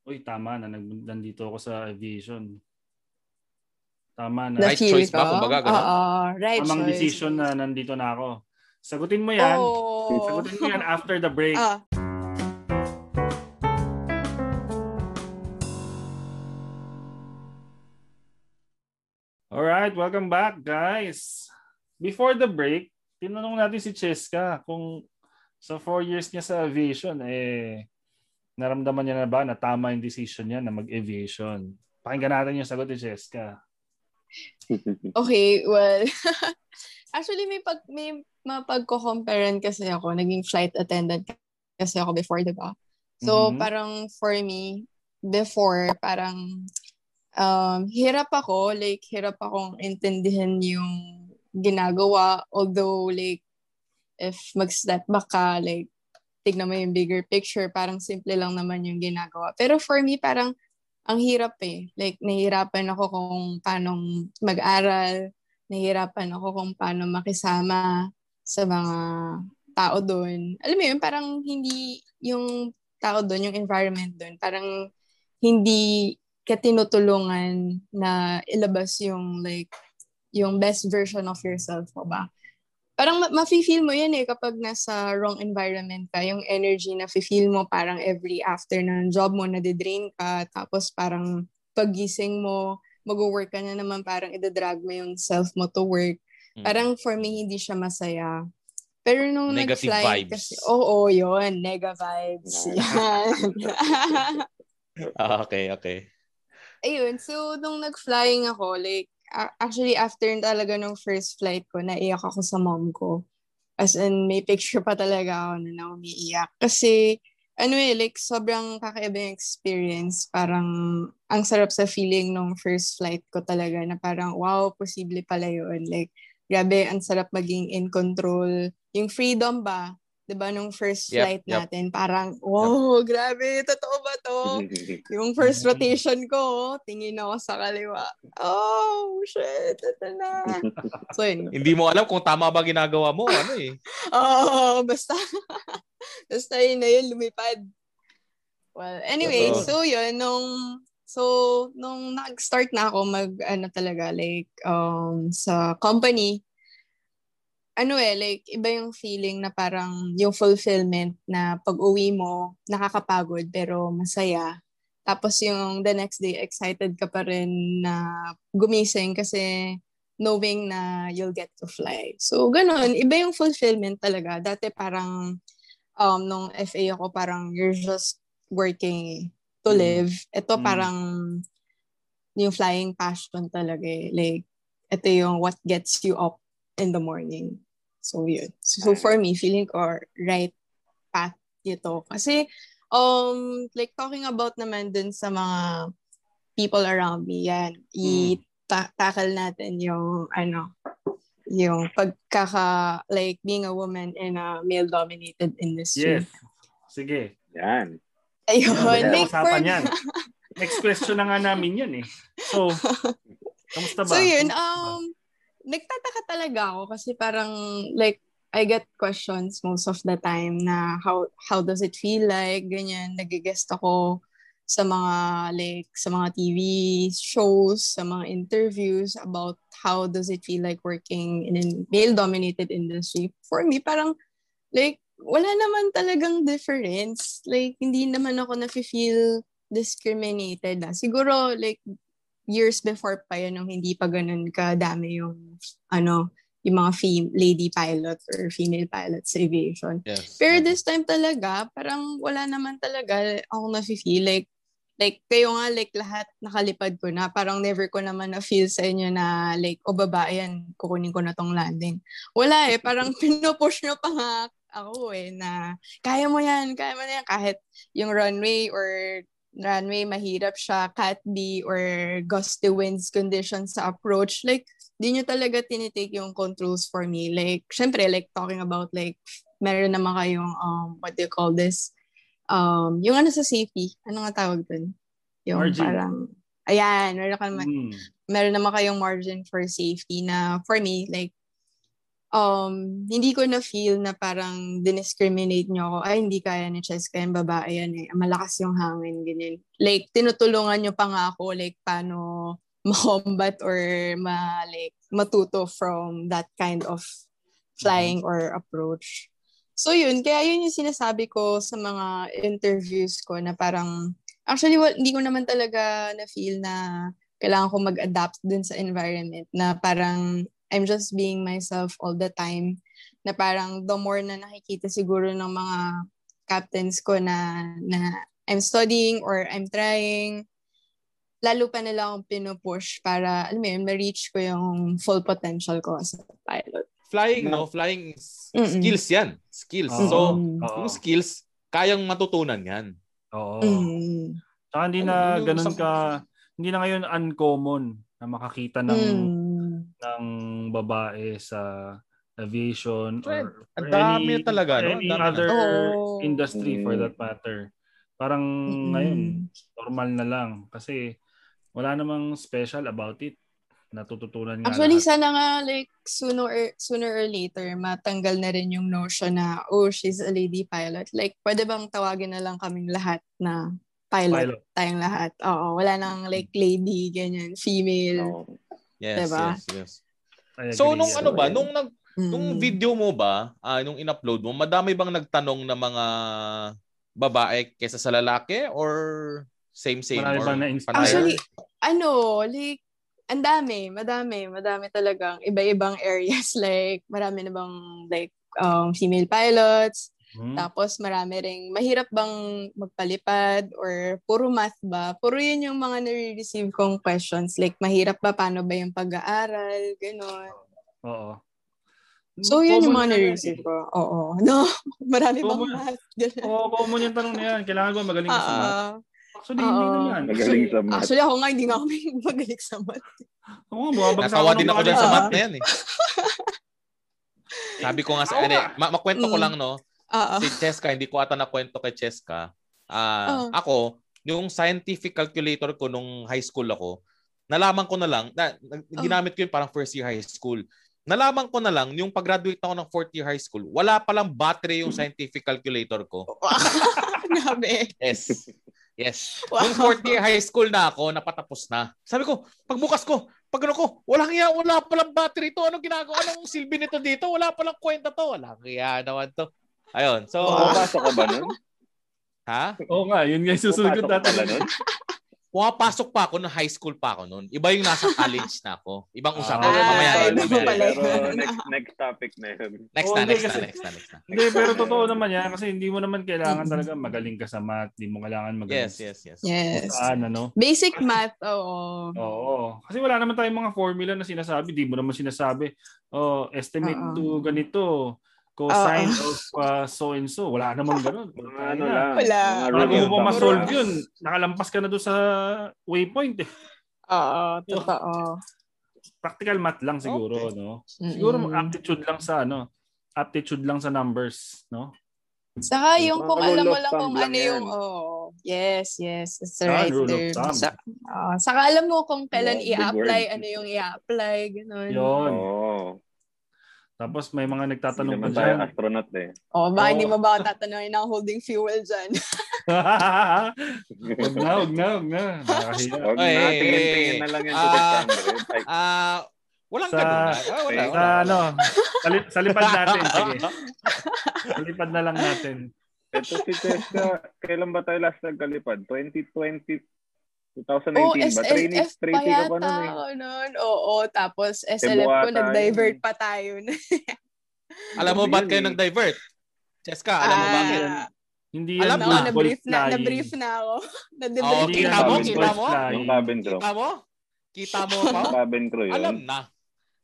Speaker 2: uy, tama na, nandito ako sa aviation. Tama na.
Speaker 4: Right choice ba,
Speaker 5: ko?
Speaker 4: kumbaga, ganun?
Speaker 5: Oo, right
Speaker 2: Tamang
Speaker 5: choice.
Speaker 2: decision na nandito na ako. Sagutin mo yan.
Speaker 5: Oh.
Speaker 2: Sagutin mo yan after the break.
Speaker 5: Ah,
Speaker 2: Alright, welcome back guys. Before the break, tinanong natin si Cheska kung sa four years niya sa aviation, eh, naramdaman niya na ba na tama yung decision niya na mag-aviation? Pakinggan natin yung sagot ni Cheska.
Speaker 5: Okay, well, actually may pag may mapagko-comparean kasi ako, naging flight attendant kasi ako before, 'di ba? So
Speaker 2: Mhm.
Speaker 5: parang for me before parang um hirap ako, like hirap akong intindihin yung ginagawa although like if mag-step back ka, like tignan mo yung bigger picture, parang simple lang naman yung ginagawa. Pero for me, parang ang hirap eh. Like, nahihirapan ako kung paano mag-aral, nahihirapan ako kung paano makisama sa mga tao doon. Alam mo yun, parang hindi yung tao doon, yung environment doon, parang hindi ka tinutulungan na ilabas yung like yung best version of yourself mo ba? Parang ma- mafe-feel mo yan eh kapag nasa wrong environment ka. Yung energy na feel mo parang every after ng job mo, nadidrain ka. Tapos parang pagising mo, mag-work ka na naman, parang idadrag mo yung self mo to work.
Speaker 4: Mm.
Speaker 5: Parang for me, hindi siya masaya. Pero nung
Speaker 4: Negative
Speaker 5: nag-fly
Speaker 4: vibes.
Speaker 5: kasi, oo, oh, yun, nega vibes. Yan.
Speaker 4: Ah, okay, okay.
Speaker 5: Ayun, so nung nag-flying ako, like, actually after talaga nung first flight ko, naiyak ako sa mom ko. As in, may picture pa talaga ako na umiiyak. Kasi, ano eh, like, sobrang kakaiba yung experience. Parang, ang sarap sa feeling nung first flight ko talaga na parang, wow, posible pala yun. Like, grabe, ang sarap maging in control. Yung freedom ba? 'Di ba nung first
Speaker 4: Yep,
Speaker 5: flight
Speaker 4: yep.
Speaker 5: natin, parang, wow, grabe, totoo ba to? Yung first rotation ko, tingin ako sa kaliwa. Oh, shit, ito na. So, yun.
Speaker 4: Hindi mo alam kung tama ba ginagawa mo, ano eh.
Speaker 5: Oo, basta, basta yun na yun, lumipad. Well, anyway,
Speaker 4: Totoo.
Speaker 5: so yun, nung, so, nung nag-start na ako mag, ano talaga, like, um, sa company, ano eh, like, iba yung feeling na parang yung fulfillment na pag uwi mo, nakakapagod pero masaya. Tapos yung the next day, excited ka pa rin na gumising kasi knowing na you'll get to fly. So, ganun. Iba yung fulfillment talaga. Dati parang, um, nung FA ako, parang you're just working to
Speaker 2: Mm.
Speaker 5: live. Ito
Speaker 2: Mm.
Speaker 5: parang yung flying passion talaga eh. Like, ito yung what gets you up in the morning. So, yun. So, for me, feeling ko right path ito. Kasi, um, like, talking about naman dun sa mga people around me, yan. I-tackle natin yung, ano, yung pagkaka, like, being a woman in a male-dominated industry.
Speaker 2: Yes. Sige.
Speaker 3: Yan.
Speaker 5: Ayun.
Speaker 2: Yan,
Speaker 5: like, for,
Speaker 2: yan. Next question na nga namin yan eh. So, kamusta ba?
Speaker 5: So yun, um, nagtataka talaga ako kasi parang like I get questions most of the time na how how does it feel like ganyan nagigest ako sa mga like sa mga TV shows, sa mga interviews about how does it feel like working in a male dominated industry. For me parang like wala naman talagang difference. Like hindi naman ako na-feel discriminated na. Siguro like years before pa yun nung hindi pa ganun kadami yung ano yung mga fem- lady pilot or female pilot sa aviation.
Speaker 4: Yes.
Speaker 5: Pero this time talaga, parang wala naman talaga ako na-feel like like kayo nga like lahat nakalipad ko na. Parang never ko naman na feel sa inyo na like o babae yan kukunin ko na tong landing. Wala eh parang pinupush nyo pa nga ako eh na kaya mo yan kaya mo na yan. Kahit yung runway or runway mahirap siya cat B or gusty winds conditions sa approach like di nyo talaga tinitake yung controls for me like syempre like talking about like meron naman kayong um what do you call this um, yung ano sa safety, ano nga tawag dun? Yung
Speaker 2: Margin.
Speaker 5: parang, ayan, meron, ka, naman-
Speaker 2: Mm.
Speaker 5: meron naman kayong margin for safety na for me, like, um, hindi ko na feel na parang diniscriminate nyo ako, ay, hindi kaya ni Chess, kaya yung babae yan eh, malakas yung hangin, ganyan. Like, tinutulungan nyo pa nga ako, like, paano makombat or ma, like, matuto from that kind of flying or approach. So yun, kaya yun yung sinasabi ko sa mga interviews ko na parang, actually, wa- hindi ko naman talaga na-feel na kailangan ko mag-adapt dun sa environment na parang I'm just being myself all the time na parang the more na nakikita siguro ng mga captains ko na, na I'm studying or I'm trying, lalo pa nila akong pinupush para, alam mo yun, ma-reach ko yung full potential ko as a pilot.
Speaker 4: Flying, no? Flying
Speaker 5: Mm-mm.
Speaker 4: skills yan. Skills.
Speaker 2: Oo.
Speaker 4: So,
Speaker 2: Oo.
Speaker 4: yung skills, kayang matutunan yan.
Speaker 2: Oo.
Speaker 5: Mm.
Speaker 2: Tsaka hindi
Speaker 4: Ano,
Speaker 2: na
Speaker 4: yung
Speaker 2: ganun ka, hindi na ngayon uncommon na makakita ng
Speaker 5: Mm.
Speaker 2: Ng babae sa aviation
Speaker 4: Trend.
Speaker 2: or,
Speaker 4: Ang
Speaker 2: or
Speaker 4: dami
Speaker 2: any,
Speaker 4: talaga, no?
Speaker 2: Any
Speaker 4: dami
Speaker 2: other
Speaker 5: Oo.
Speaker 2: industry for that matter. Parang
Speaker 5: Mm-mm.
Speaker 2: ngayon, normal na lang kasi wala namang special about it. Natututunan nga
Speaker 5: Actually,
Speaker 2: lahat.
Speaker 5: sana nga like sooner or, sooner or later matanggal na rin yung notion na oh, she's a lady pilot. Like pwede bang tawagin na lang kaming lahat na pilot,
Speaker 2: Pilot.
Speaker 5: tayong lahat. Oo, wala nang like lady, ganyan, female.
Speaker 3: No.
Speaker 4: Yes,
Speaker 5: Diba?
Speaker 4: yes, yes. So, nung ano ba, nung nag
Speaker 5: Mm.
Speaker 4: Nung video mo ba, ah, nung in-upload mo, madami bang nagtanong na mga babae kesa sa lalaki or same-same?
Speaker 2: Marami
Speaker 4: or
Speaker 2: bang na-inspire?
Speaker 5: Actually, ano, like, ang dami, madami, madami talagang iba-ibang areas. Like, marami na bang, like, um, female pilots,
Speaker 2: Hmm?
Speaker 5: Tapos marami ring, mahirap bang magpalipad or puro math ba? Puro yun yung mga nare-receive kong questions. Like, mahirap ba? Paano ba yung pag-aaral? Ganon.
Speaker 2: Oo.
Speaker 5: So, yun yung mga nare-receive ko. Oo. No, marami bang math?
Speaker 2: Oo, common yung tanong na yan. Kailangan ba magaling sa math? Actually, hindi naman.
Speaker 3: Magaling sa math.
Speaker 5: actually, ako nga hindi nga ako magaling sa math.
Speaker 2: Oo, bumabagsak
Speaker 4: Natawa
Speaker 2: ng
Speaker 4: din ako dyan sa math na yan eh. Sabi ko nga sa, ma- makwento ko
Speaker 5: Mm.
Speaker 4: lang no,
Speaker 5: Oo.
Speaker 4: si Cheska, hindi ko ata nakwento kay Cheska.
Speaker 5: Oo.
Speaker 4: Ako, yung scientific calculator ko nung high school ako, nalaman ko na lang, na,
Speaker 5: Oh.
Speaker 4: ginamit ko yun parang first year high school. Nalaman ko na lang, yung pag-graduate ako ng fourth year high school, wala palang battery yung scientific calculator ko.
Speaker 5: Grabe.
Speaker 4: Yes. Yes.
Speaker 5: Wow.
Speaker 4: Nung fourth year high school na ako, napatapos na. Sabi ko, pagbukas ko, pag ano ko, walang iya, wala palang battery to. Anong ginagawa? Anong silbi nito dito? Wala palang kwenta to. Walang iya naman to. Ayun. So,
Speaker 3: Pumapasok ka ba nun?
Speaker 4: ha?
Speaker 2: Oo nga, yun nga yung susunod ko
Speaker 3: nun?
Speaker 4: Pumapasok pa ako nung high school pa ako noon. Iba yung nasa college na ako. Ibang usapan.
Speaker 2: Ah,
Speaker 4: Mamaya.
Speaker 5: iba
Speaker 4: mamaya.
Speaker 5: yun.
Speaker 3: Pero next, next topic na yun.
Speaker 4: Next na,
Speaker 2: hindi
Speaker 4: next na, next na, next na.
Speaker 2: Hindi, pero totoo naman yan kasi hindi mo naman kailangan talaga magaling ka sa math. Hindi mo kailangan magaling
Speaker 4: Yes, yes, yes.
Speaker 5: Yes.
Speaker 2: sa saan, ano.
Speaker 5: Basic math, oo.
Speaker 2: Oo. Kasi wala naman tayong mga formula na sinasabi. Di mo naman sinasabi, oh, estimate to ganito, cosine of uh, so and so. Wala namang ganun.
Speaker 3: Mga ano lang.
Speaker 5: Wala.
Speaker 2: Bago mo ma-solve yun, nakalampas ka na doon sa waypoint eh.
Speaker 5: Oo, totoo.
Speaker 2: Practical math lang siguro, no?
Speaker 5: Mm-mm.
Speaker 2: Siguro aptitude lang sa ano, aptitude lang sa numbers, no?
Speaker 5: Saka yung kung alam mo lang kung
Speaker 3: lang
Speaker 5: ano
Speaker 3: yan.
Speaker 5: yung, oh, yes, yes, it's the
Speaker 2: Ah,
Speaker 5: right term. Sa, oh, saka alam mo kung kailan
Speaker 3: Yeah, big
Speaker 5: i-apply, ano yung i-apply, ganun.
Speaker 2: Yun.
Speaker 3: Oo.
Speaker 2: Tapos may mga nagtatanong pa dyan.
Speaker 3: astronaut eh.
Speaker 5: Oh, baka
Speaker 2: Oo.
Speaker 5: hindi mo ba tatanungin ng holding fuel dyan?
Speaker 2: wag na, wag na, wag na.
Speaker 3: Huwag na, tingin-tingin na lang yan
Speaker 4: Ah,
Speaker 3: sa 600. Ay,
Speaker 4: Ah, walang
Speaker 2: Sa-
Speaker 4: ganun. Ah, wala, wala,
Speaker 2: Sa
Speaker 4: wala.
Speaker 2: ano, sa, li- sa lipad natin. Sige. Sa lipad na lang natin.
Speaker 3: Ito si Cheska, kailan ba tayo last nagkalipad? 2020, 2019
Speaker 5: Oh,
Speaker 3: ba? Training,
Speaker 5: SLF pa
Speaker 3: training ka
Speaker 5: yata
Speaker 3: ba nun eh?
Speaker 5: ako nun. Oo, tapos SLF ko, nag-divert pa tayo.
Speaker 4: Alam mo
Speaker 3: Yun
Speaker 4: ba't kayo
Speaker 3: eh.
Speaker 4: nag-divert? Cheska, alam mo
Speaker 5: Ah,
Speaker 4: bakit?
Speaker 2: Hindi
Speaker 4: Alam
Speaker 2: yan
Speaker 4: mo,
Speaker 5: No,
Speaker 2: good
Speaker 5: na-brief na, na-brief na ako.
Speaker 4: Oo,
Speaker 5: Na-debrief
Speaker 2: Hindi
Speaker 4: kita mo, kita mo?
Speaker 2: flying.
Speaker 3: Yung cabin crew.
Speaker 4: Kita mo? Kita mo pa?
Speaker 3: Cabin crew yun.
Speaker 4: Alam na.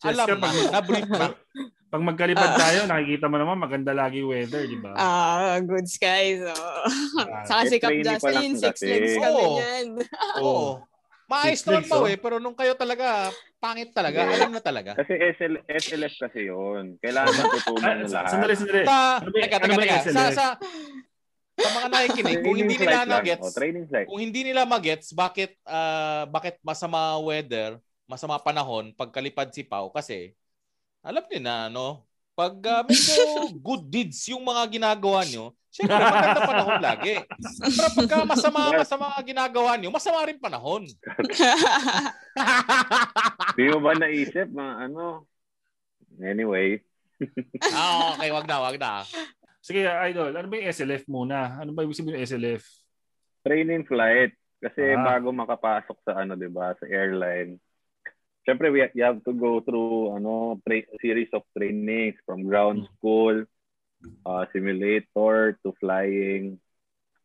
Speaker 4: Alam na.
Speaker 2: pag-
Speaker 4: Na-brief na.
Speaker 2: Pag magkalipad tayo, nakikita mo naman maganda lagi weather, di ba?
Speaker 5: Ah, good skies. Oh.
Speaker 2: Ah,
Speaker 5: Saka si
Speaker 3: eh,
Speaker 5: Cap Jocelyn, six legs kami
Speaker 4: Oo.
Speaker 5: niyan.
Speaker 4: Oo. Maayos
Speaker 2: Six
Speaker 4: naman pa
Speaker 2: oh.
Speaker 4: eh, pero nung kayo talaga, pangit talaga.
Speaker 3: Yeah.
Speaker 4: Alam na talaga.
Speaker 3: Kasi SL, SLF kasi yun. Kailangan matutunan
Speaker 2: Ah, sa-
Speaker 3: lahat.
Speaker 2: sandali, sandali.
Speaker 4: Sa,
Speaker 2: Ano ba-
Speaker 4: teka,
Speaker 2: ano
Speaker 4: teka, teka. Sa, sa, sa mga nakikinig, kung hindi nila magets,
Speaker 3: Oh, training flight.
Speaker 4: kung hindi nila magets, bakit ah, bakit masama weather, masama panahon pagkalipad si Pau kasi alam niyo na no, pag ah, medyo good deeds yung mga ginagawa nyo, syempre maganda panahon lagi. Pero pagka masama masama ang ginagawa nyo, masama rin panahon.
Speaker 3: Di mo ba naisip mga ano? Anyway,
Speaker 4: ah, okay, wag na, wag na.
Speaker 2: Sige, idol. Ano ba yung SLF muna? Ano ba ibig sabihin ng SLF?
Speaker 3: training flight. Kasi
Speaker 2: Ah.
Speaker 3: bago makapasok sa ano, 'di ba, sa airline. Syempre we you have to go through ano, tra- series of trainings from ground
Speaker 2: Hmm.
Speaker 3: school, uh, simulator to flying.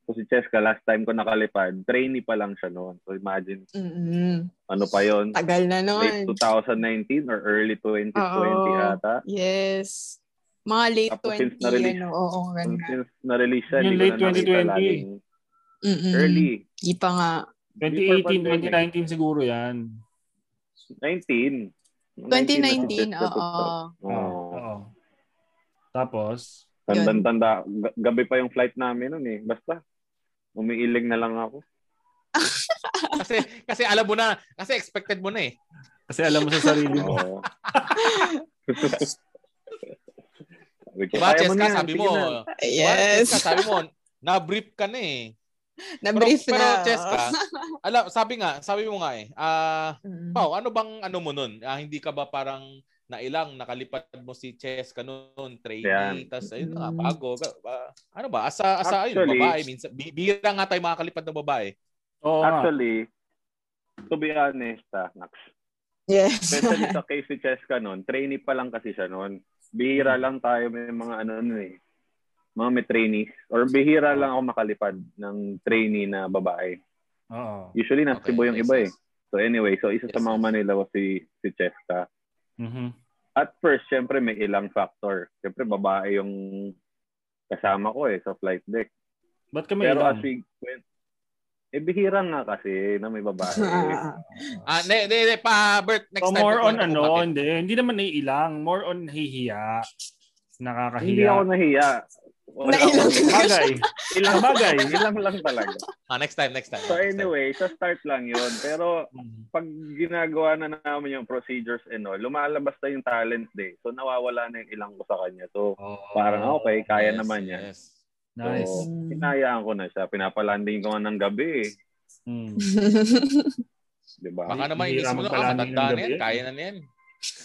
Speaker 3: So si Cheska, last time ko nakalipad, trainee pa lang siya noon. So imagine,
Speaker 5: Mm-mm.
Speaker 3: ano pa yon
Speaker 5: Tagal na
Speaker 3: Late
Speaker 5: nun.
Speaker 3: 2019 or early 2020
Speaker 5: Oo.
Speaker 3: ata.
Speaker 5: Yes. Mga late
Speaker 3: Tapos since
Speaker 5: 20,
Speaker 3: na-release-
Speaker 5: ano, oo,
Speaker 3: Since,
Speaker 5: ganda.
Speaker 3: since na-release siya, hindi ko
Speaker 2: late
Speaker 3: na nakita
Speaker 2: 2020.
Speaker 3: laging
Speaker 5: Mm-mm.
Speaker 3: early.
Speaker 5: Di pa nga.
Speaker 2: 2018,
Speaker 3: pandemic.
Speaker 2: 2019 siguro yan.
Speaker 3: 19.
Speaker 5: 2019, oo.
Speaker 3: Oo.
Speaker 2: Tapos,
Speaker 3: Tandang-tanda. Ga- Gabi pa yung flight namin nun eh. Basta, umiiling na lang ako.
Speaker 4: Kasi kasi alam mo na, kasi expected mo na eh.
Speaker 2: kasi alam mo sa sarili mo.
Speaker 3: Sabi ko,
Speaker 4: Diba,
Speaker 3: yan,
Speaker 4: sabi mo,
Speaker 3: na.
Speaker 4: diba,
Speaker 5: Yes.
Speaker 4: Cheska, sabi mo, na-brief ka na eh.
Speaker 5: Na-brief
Speaker 4: pero,
Speaker 5: na.
Speaker 4: Pero Cheska, alam, sabi nga, sabi mo nga eh, ah,
Speaker 5: Mm.
Speaker 4: Pao, ano bang ano mo nun? Ah, hindi ka ba parang nailang nakalipad mo si Cheska noon, trainee,
Speaker 3: Yan.
Speaker 4: tas ayun na nga,
Speaker 5: Mm.
Speaker 4: bago. Ka- ba- ano ba? Asa, asa ayun,
Speaker 3: Actually-
Speaker 4: babae. Minsan, bi- bihira nga tayo makakalipad ng babae.
Speaker 2: Oo nga.
Speaker 3: Actually, to be honest, ah, Nax,
Speaker 5: Yes.
Speaker 3: especially sa case ni Cheska noon, trainee pa lang kasi siya noon. Bihira
Speaker 4: Hmm.
Speaker 3: lang tayo may mga ano ano eh. Mga may trainees. Or bihira lang ako makalipad ng trainee na babae.
Speaker 2: Oo.
Speaker 3: Usually nasa
Speaker 4: Okay,
Speaker 3: Cebu yung
Speaker 4: yes,
Speaker 3: iba eh. So anyway, so isa sa
Speaker 4: Yes,
Speaker 3: mga
Speaker 4: yes.
Speaker 3: Manila was si, si Cheska.
Speaker 2: Mhm.
Speaker 3: At first, syempre may ilang factor. Syempre babae yung kasama ko eh sa flight deck.
Speaker 2: Ba't ka may
Speaker 3: Pero
Speaker 2: ilang?
Speaker 3: as we went, eh bihira nga kasi na may babae.
Speaker 4: Ah, ne, ne, ne, pa, Bert, next
Speaker 2: So
Speaker 4: time.
Speaker 2: more on ano,
Speaker 4: bakit.
Speaker 2: hindi. Hindi naman naiilang. More on hihiya.
Speaker 3: Hindi
Speaker 2: Nakakahiya.
Speaker 3: ako nahiya. Wala
Speaker 5: Nailang
Speaker 3: akong-
Speaker 2: Bagay.
Speaker 3: Ilang bagay. Ilang lang talaga.
Speaker 4: Ah, next time, next time.
Speaker 3: So
Speaker 4: next time.
Speaker 3: anyway, sa start lang yun. Pero
Speaker 2: Mhm.
Speaker 3: pag ginagawa na namin yung procedures and all, lumalabas na yung talent day. So nawawala na yung ilang ko sa kanya. So
Speaker 2: Oo.
Speaker 3: parang okay, kaya
Speaker 4: Yes,
Speaker 3: naman yan.
Speaker 4: yes.
Speaker 2: Nice.
Speaker 3: So, hinayaan ko na siya. Pinapalanding ko nga ng gabi eh.
Speaker 2: Mm.
Speaker 3: Di ba?
Speaker 4: Baka naman inis mo na, ah, matanda na yan. kaya na yan.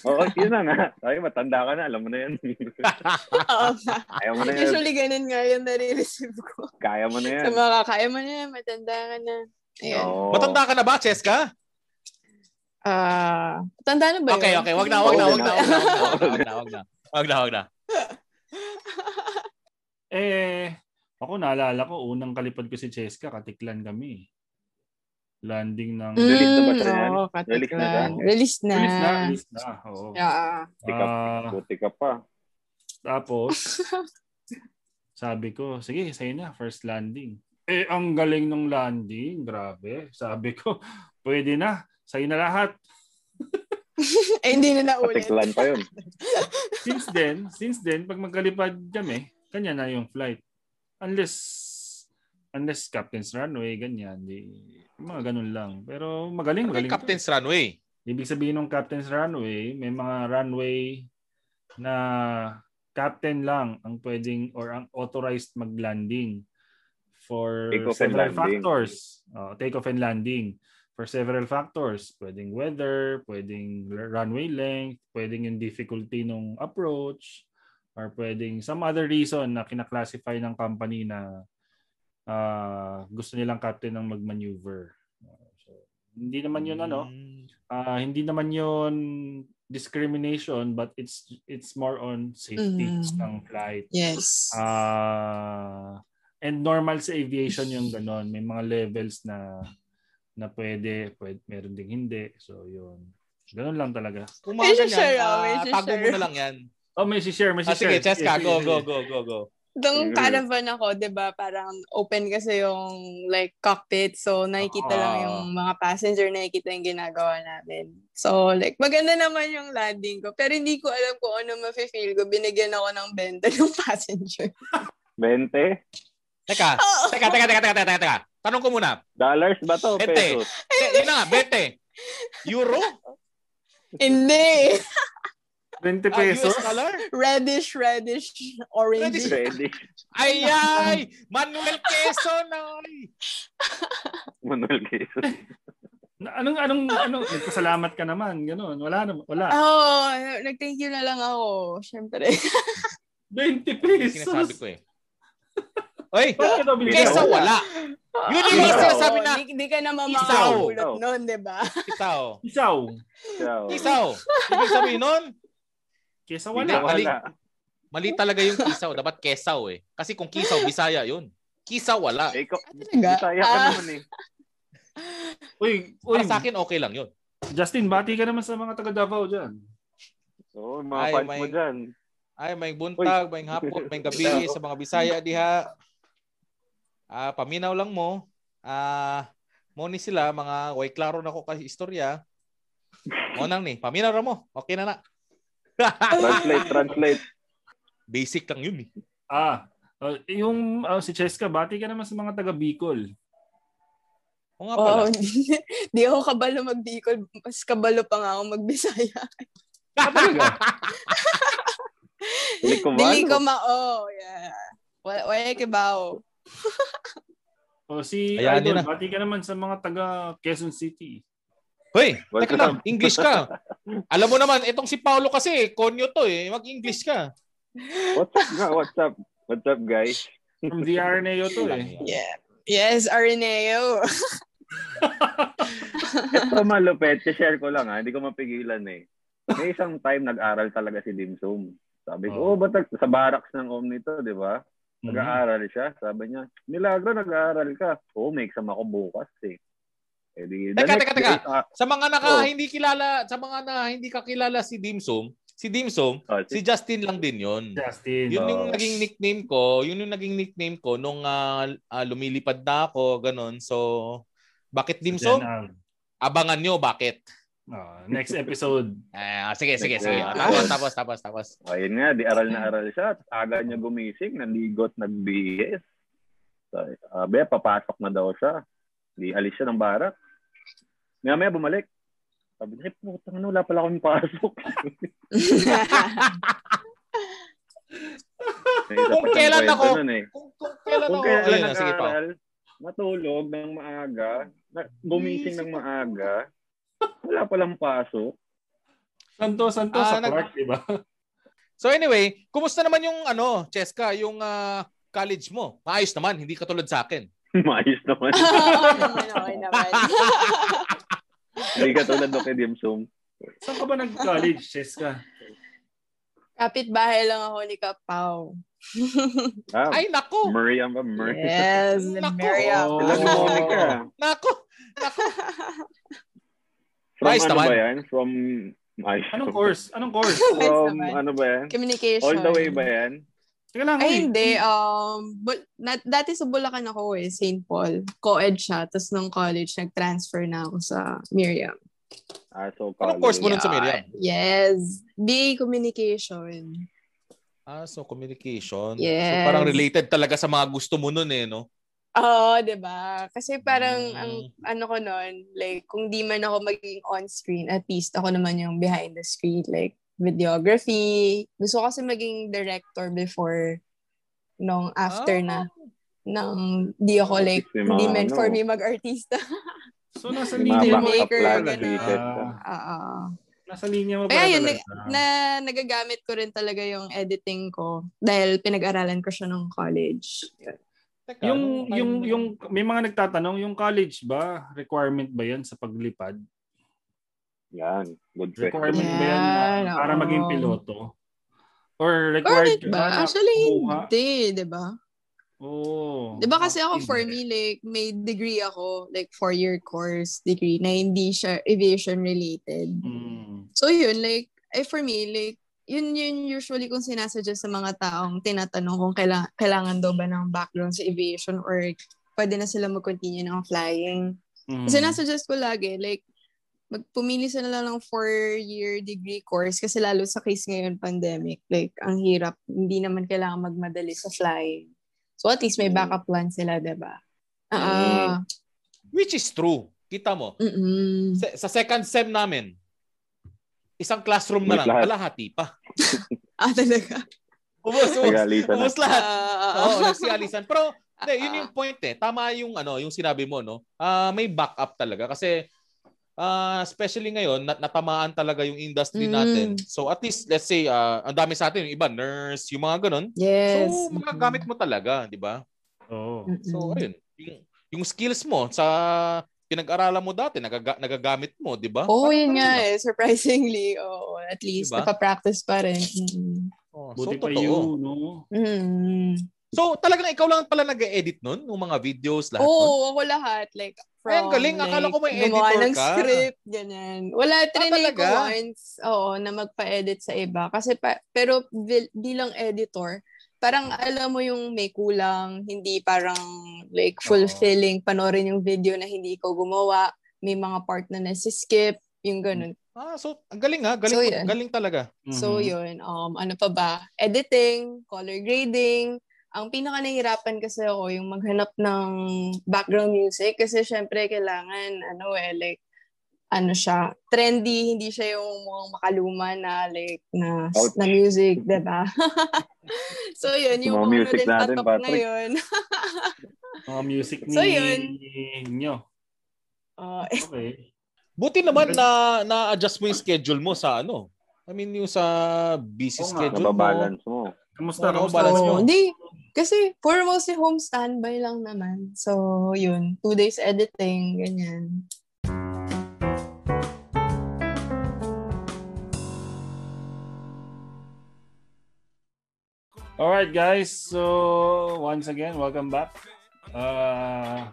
Speaker 3: Oo, yun na nga. Ay, matanda ka na. Alam mo na yan.
Speaker 5: Oo nga.
Speaker 3: Kaya mo na yan.
Speaker 5: Usually ganun nga yung nare-receive ko.
Speaker 3: Kaya mo na yan.
Speaker 5: Sa mga kaya mo na yan, matanda ka na. Ayan.
Speaker 3: Oo.
Speaker 4: Matanda ka na ba, Cheska?
Speaker 5: Ah, matanda na ba
Speaker 4: Okay,
Speaker 5: yun?
Speaker 4: okay, wag na, wag na,
Speaker 3: Oo,
Speaker 4: wag na, wag na, wag na, wag na, wag na. Wag na, wag na.
Speaker 2: Eh, ako naalala ko, unang kalipad ko si Cheska, katiklan kami. Landing ng...
Speaker 5: Mm,
Speaker 3: Release na ba siya yan?
Speaker 5: oo,
Speaker 3: Release na ba?
Speaker 5: Release na.
Speaker 2: Release na, release na. Oo.
Speaker 5: Yeah.
Speaker 2: Ah,
Speaker 3: buti ka pa.
Speaker 2: tapos, sabi ko, sige, sa'yo na, first landing. Eh, ang galing ng landing, grabe. Sabi ko, pwede na, sa'yo na lahat.
Speaker 5: eh, hindi na naulit.
Speaker 3: Patiklan pa yun.
Speaker 2: Since then, since then, pag magkalipad kami, kanya na yung flight. Unless, unless Captain's Runway, ganyan. Di, mga ganun lang. Pero magaling,
Speaker 4: Ano
Speaker 2: magaling.
Speaker 4: Captain's Runway?
Speaker 2: Ibig sabihin ng Captain's Runway, may mga runway na captain lang ang pwedeng or ang authorized mag-landing for
Speaker 3: Take
Speaker 2: several factors. Uh, take off and landing for several factors. Pwedeng weather, pwedeng runway length, pwedeng yung difficulty ng approach, or pwedeng some other reason na kinaklasify ng company na ah, gusto nilang captain ng mag-maneuver. Uh, so, hindi naman yun ano. Ah, hindi naman yon discrimination but it's it's more on safety
Speaker 5: Mm.
Speaker 2: ng flight.
Speaker 5: Yes.
Speaker 2: Ah, and normal sa aviation yung ganon. May mga levels na na pwede, pwede meron ding hindi. So yun. Ganon lang talaga.
Speaker 4: Kung mga
Speaker 5: share
Speaker 4: ganyan, ah, tago
Speaker 5: share.
Speaker 4: mo na lang yan.
Speaker 2: Oh, may si-share, may
Speaker 4: Ah,
Speaker 2: si-share.
Speaker 4: sige, Cheska,
Speaker 2: Sige,
Speaker 4: go, go, go, go, go.
Speaker 5: Itong
Speaker 3: Mhm.
Speaker 5: caravan ako, di ba, parang open kasi yung like cockpit. So, nakikita lang
Speaker 2: Ah.
Speaker 5: yung mga passenger, nakikita yung ginagawa namin. So, like, maganda naman yung landing ko. Pero hindi ko alam kung ano mafe-feel ko. Binigyan ako ng benta ng passenger.
Speaker 3: 20?
Speaker 4: Teka, teka, teka, teka, teka, teka, teka. Tanong ko muna.
Speaker 3: Dollars ba to?
Speaker 4: Ente.
Speaker 3: Pesos?
Speaker 4: Te, yun na nga, bete. Euro?
Speaker 5: hindi.
Speaker 2: 20
Speaker 4: Ah,
Speaker 2: pesos?
Speaker 4: US dollar?
Speaker 5: Reddish, reddish, orange.
Speaker 4: Reddish.
Speaker 3: Ready.
Speaker 4: Ay, ay! Manuel Quezon, ay!
Speaker 3: Manuel Quezon.
Speaker 2: Na- Anong anong anong nagpasalamat ka naman, ganun. Wala naman, wala.
Speaker 5: Oo, oh, nag-thank you na lang ako. Siyempre.
Speaker 2: 20
Speaker 4: Sinasabi
Speaker 2: pesos.
Speaker 4: ko eh. Oy, kesa wala. Yun yung mga sinasabi na,
Speaker 5: Hindi di ka naman
Speaker 4: Isaw.
Speaker 5: makakapulot nun, di ba?
Speaker 4: isaw.
Speaker 2: Isaw.
Speaker 4: Isaw. Ibig sabihin nun,
Speaker 2: Kesa
Speaker 4: Hindi,
Speaker 2: wala.
Speaker 4: mali.
Speaker 3: Wala.
Speaker 4: mali talaga yung kisaw. Dapat kesaw eh. Kasi kung kisaw, Bisaya yun. Kisa wala.
Speaker 3: Eh, ikaw,
Speaker 5: Talaga?
Speaker 3: Bisaya ka
Speaker 5: Ah.
Speaker 3: naman eh.
Speaker 2: Uy, uy,
Speaker 4: Para sa akin, okay lang yun.
Speaker 2: Justin, bati ka naman sa mga taga Davao dyan.
Speaker 3: Oo, mga
Speaker 4: Ay,
Speaker 3: fans
Speaker 4: may-
Speaker 3: mo dyan.
Speaker 4: Ay, may buntag, may hapon, may gabi sa mga Bisaya diha. Ah, paminaw lang mo. Ah, mo ni sila mga way klaro na ko kasi istorya. Mo nang ni, paminaw ra mo. Okay na na.
Speaker 3: Translate, translate.
Speaker 4: Basic lang yun eh.
Speaker 2: Ah, uh, yung uh, si Cheska, bati ka naman sa mga taga Bicol.
Speaker 4: O nga pala.
Speaker 5: Hindi, di ako kabalo mag-Bicol. Mas kabalo pa nga ako mag-Bisaya.
Speaker 3: Dili ko ba?
Speaker 5: Dili ko ma... Oh, yeah. Wala, wala kibaw.
Speaker 2: o si
Speaker 4: Ayan,
Speaker 2: Idol,
Speaker 4: na.
Speaker 2: bati ka naman sa mga taga Quezon City.
Speaker 4: Hoy, teka lang, English ka. Alam mo naman, itong si Paulo kasi, konyo to eh. Mag-English ka.
Speaker 3: What's up nga? What's up? What's up, guys?
Speaker 2: From the RNAO to eh.
Speaker 5: Yeah. Yes, Areneo.
Speaker 3: Ito malupet, share ko lang ha, hindi ko mapigilan eh. May isang time nag-aral talaga si Dimsum. Sabi ko,
Speaker 2: Oh.
Speaker 3: oh, ba't sa barracks ng Omni to, di ba?
Speaker 2: Mhm.
Speaker 3: Nag-aaral siya. Sabi niya, Milagro, nag-aaral ka. Oo, may exam ako bukas eh. Eh di,
Speaker 4: Teka,
Speaker 3: next
Speaker 4: teka, teka.
Speaker 3: day, ah,
Speaker 4: Sa mga naka
Speaker 3: Oh.
Speaker 4: hindi kilala, sa mga na hindi kakilala si Dimsum, si Dimsum,
Speaker 3: oh,
Speaker 4: si Justin lang din 'yon.
Speaker 2: Justin.
Speaker 4: Yun yung
Speaker 3: Oh.
Speaker 4: naging nickname ko, yun yung naging nickname ko nung ah, ah, lumilipad na ako, ganun. So, bakit Dimsum?
Speaker 2: Then, um,
Speaker 4: Abangan nyo bakit.
Speaker 2: ah, next episode.
Speaker 4: Ah, sige, sige,
Speaker 3: Next
Speaker 4: sige.
Speaker 3: episode.
Speaker 4: Tapos, tapos, tapos, tapos.
Speaker 3: ayun nga, di aral na aral siya. Aga niya gumising, naligot, nag-BS. Sabi, papasok na daw siya. Di alis siya ng barak. Maya maya bumalik. Sabi niya, "Eh, putang ano, wala pala akong pasok.
Speaker 4: Kung kailan ako-
Speaker 3: nun eh.
Speaker 4: Kung, kung kailan
Speaker 3: Kung
Speaker 4: ako,
Speaker 3: kailan
Speaker 4: ayun na, sige pa.
Speaker 3: matulog ng maaga, gumising ng maaga, wala palang pasok.
Speaker 2: Santo, Santo
Speaker 4: Ah,
Speaker 2: sa
Speaker 4: nag-
Speaker 2: Clark, di ba?
Speaker 4: So anyway, kumusta naman yung ano, Cheska, yung ah, college mo? Maayos naman, hindi katulad sa akin.
Speaker 3: Maayos naman.
Speaker 5: naman, okay naman.
Speaker 3: Hindi ka tulad ng kay Dimsum.
Speaker 2: Saan ka ba nag-college, Cheska?
Speaker 5: Kapit-bahay lang ako ni Kapaw.
Speaker 3: Ah,
Speaker 4: Ay, nako!
Speaker 3: Miriam ba? Miriam.
Speaker 5: Yes,
Speaker 4: Naku.
Speaker 5: Miriam.
Speaker 2: Oh.
Speaker 3: Sila ni Monica.
Speaker 4: Nako!
Speaker 3: From
Speaker 4: Nice
Speaker 3: ano
Speaker 4: naman.
Speaker 3: ba yan? From... Ay,
Speaker 2: Anong course? Anong course?
Speaker 3: From ano ba yan?
Speaker 5: Communication.
Speaker 3: All the way ba yan?
Speaker 2: Teka lang,
Speaker 5: Ay, hindi. Um, bul- na- dati sa Bulacan ako eh, St. Paul. Co-ed siya. Tapos nung college, nag-transfer na ako sa Miriam.
Speaker 3: Ah, so
Speaker 4: Anong course mo nun sa. Miriam?
Speaker 5: Yes. BA Communication.
Speaker 4: Ah, so communication. So
Speaker 5: Yes.
Speaker 4: parang related talaga sa mga gusto mo nun eh, no?
Speaker 5: Oo, 'di ba? Kasi parang
Speaker 4: Mm.
Speaker 5: ang ano ko noon, like kung di man ako maging on screen, at least ako naman yung behind the screen, like videography. Gusto ko kasi maging director before nung after
Speaker 4: Ah.
Speaker 5: na nang di ako like
Speaker 3: May
Speaker 5: hindi meant for me mag-artista.
Speaker 2: So, nasa
Speaker 3: May
Speaker 2: linya
Speaker 3: mga
Speaker 2: mo
Speaker 3: plan
Speaker 5: ganun.
Speaker 2: Ah,
Speaker 5: Oo.
Speaker 2: nasa linya mo
Speaker 5: Kaya
Speaker 2: pala
Speaker 5: yun,
Speaker 2: talaga.
Speaker 5: na nagagamit ko rin talaga yung editing ko dahil pinag-aralan ko siya nung college. Yun.
Speaker 4: Teka,
Speaker 2: Yung, yung, yung, may mga nagtatanong, yung college ba, requirement ba yan sa paglipad?
Speaker 3: Yan. Good.
Speaker 2: Requirement ba yan na- para
Speaker 5: oo.
Speaker 2: maging piloto? Or required
Speaker 5: Correct ba? Actually,
Speaker 2: kuha?
Speaker 5: hindi, di ba?
Speaker 2: Oo.
Speaker 5: Di ba kasi ako, for me, like, may degree ako, like, four-year course degree na hindi siya aviation-related.
Speaker 2: Mm.
Speaker 5: So, yun, like, eh, for me, like, yun yun usually kung sinasuggest sa mga taong tinatanong kung kaila- kailangan daw ba ng background sa aviation or pwede na sila mag-continue ng flying.
Speaker 2: Mm.
Speaker 5: Kasi nasuggest ko lagi, like, magpumili sila lang ng four-year degree course kasi lalo sa case ngayon, pandemic, like, ang hirap. Hindi naman kailangan magmadali sa flying. So, at least may
Speaker 3: Mm.
Speaker 5: backup plan sila, diba? Ah,
Speaker 4: Which is true. Kita mo.
Speaker 5: mm
Speaker 4: Sa, sa second sem namin, isang classroom na lang,
Speaker 3: lahat.
Speaker 4: kalahati pa.
Speaker 5: Ah, talaga?
Speaker 4: Ubus, ubus. Ubus lahat.
Speaker 5: Ah,
Speaker 4: Oo, nagsialisan. Pero, hindi, yun yung point eh. Tama yung, ano, yung sinabi mo, no? Ah, may backup talaga. Kasi, ah, especially ngayon, nat- natamaan talaga yung industry
Speaker 5: Mm.
Speaker 4: natin. So, at least, let's say, ah, ang dami sa atin, yung iba, nurse, yung mga ganun.
Speaker 5: yes.
Speaker 4: So, magagamit mo talaga, di ba?
Speaker 2: Oo.
Speaker 5: Mm-mm.
Speaker 4: So, ayun. Yung, yung skills mo sa pinag-aralan mo dati, nagaga- nagagamit mo, di ba?
Speaker 5: Oo, oh, yun nga eh. Surprisingly, oo. at least,
Speaker 4: Diba?
Speaker 5: napapractice pa rin. Mm.
Speaker 4: Oh,
Speaker 2: Buti
Speaker 4: so,
Speaker 2: pa
Speaker 4: totoo.
Speaker 2: you, no?
Speaker 5: Mm.
Speaker 4: So, talagang ikaw lang pala nag-edit nun? Ng mga videos, lahat
Speaker 5: Oo,
Speaker 4: nun?
Speaker 5: oh, ako lahat. Like, from,
Speaker 4: Ay, ang galing. Akala ko may
Speaker 5: gumawa
Speaker 4: editor
Speaker 5: ng
Speaker 4: ka.
Speaker 5: script, ganyan. Wala, trinay ko
Speaker 4: talaga?
Speaker 5: once, oo, na magpa-edit sa iba. Kasi, pa, pero bil- bilang editor, parang alam mo yung may kulang, hindi parang like fulfilling, panoorin yung video na hindi ko gumawa, may mga part na nasi-skip, yung ganun.
Speaker 4: Ah, so, ang galing ha. Galing,
Speaker 5: So,
Speaker 4: galing talaga.
Speaker 5: So,
Speaker 2: Mhm.
Speaker 5: yun. Um, ano pa ba? Editing, color grading. Ang pinaka nahihirapan kasi ako yung maghanap ng background music kasi syempre kailangan, ano eh, like, ano siya, trendy, hindi siya yung mukhang makaluma na like, na,
Speaker 3: Ouch.
Speaker 5: na music, diba? so, yun, yung
Speaker 3: Mga music natin,
Speaker 5: patok
Speaker 3: Patrick.
Speaker 5: ngayon.
Speaker 2: Mga music ni
Speaker 5: So, yun.
Speaker 2: nyo.
Speaker 5: uh,
Speaker 2: Okay.
Speaker 4: Buti naman na na-adjust mo yung schedule mo sa ano. I mean, yung sa busy
Speaker 2: nga,
Speaker 4: schedule mo.
Speaker 3: Nababalance mo.
Speaker 2: Kamusta?
Speaker 4: Oo,
Speaker 2: Kamusta?
Speaker 4: balance mo.
Speaker 5: hindi. Kasi, for mostly home standby lang naman. So, yun. Two days editing, ganyan.
Speaker 2: Alright guys, so once again, welcome back. Uh,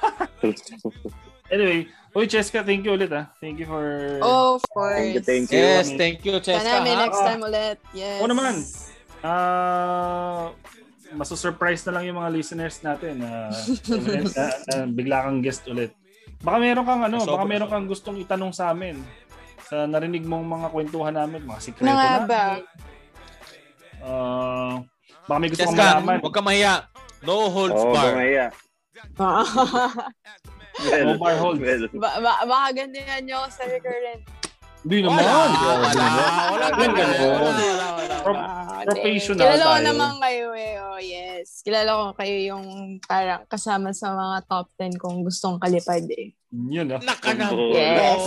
Speaker 2: anyway, Uy, Cheska, thank you ulit ah. Thank you for...
Speaker 5: Oh, of course.
Speaker 3: Thank you, thank you.
Speaker 4: Yes, thank you, Cheska.
Speaker 5: Sana may
Speaker 4: ha?
Speaker 5: next time ulit. Yes.
Speaker 2: Oo naman. Ah, maso-surprise na lang yung mga listeners natin na, na, na bigla kang guest ulit. Baka meron kang ano, baka meron kang gustong itanong sa amin sa narinig mong mga kwentuhan namin, mga sikreto
Speaker 5: nga
Speaker 2: na.
Speaker 5: ba?
Speaker 2: Ah, baka may gusto kang
Speaker 4: Cheska,
Speaker 2: malaman.
Speaker 4: huwag ka mahiya. No holds
Speaker 3: Oo,
Speaker 4: bar.
Speaker 3: bumaya.
Speaker 2: No bar hold.
Speaker 3: Well,
Speaker 5: ba- ba- baka ganyan nyo sa recurrent.
Speaker 2: Hindi naman.
Speaker 4: Wala, wala, wala, wala,
Speaker 2: ganun.
Speaker 4: wala, wala, wala.
Speaker 2: Pro-
Speaker 5: Ah,
Speaker 2: Professional
Speaker 5: Kilala ko
Speaker 2: tayo.
Speaker 5: naman kayo eh. Oh, yes. Kilala ko kayo yung parang kasama sa mga top 10 kung gustong kalipad eh.
Speaker 2: Yun ah.
Speaker 4: Nakanang.
Speaker 5: Yes.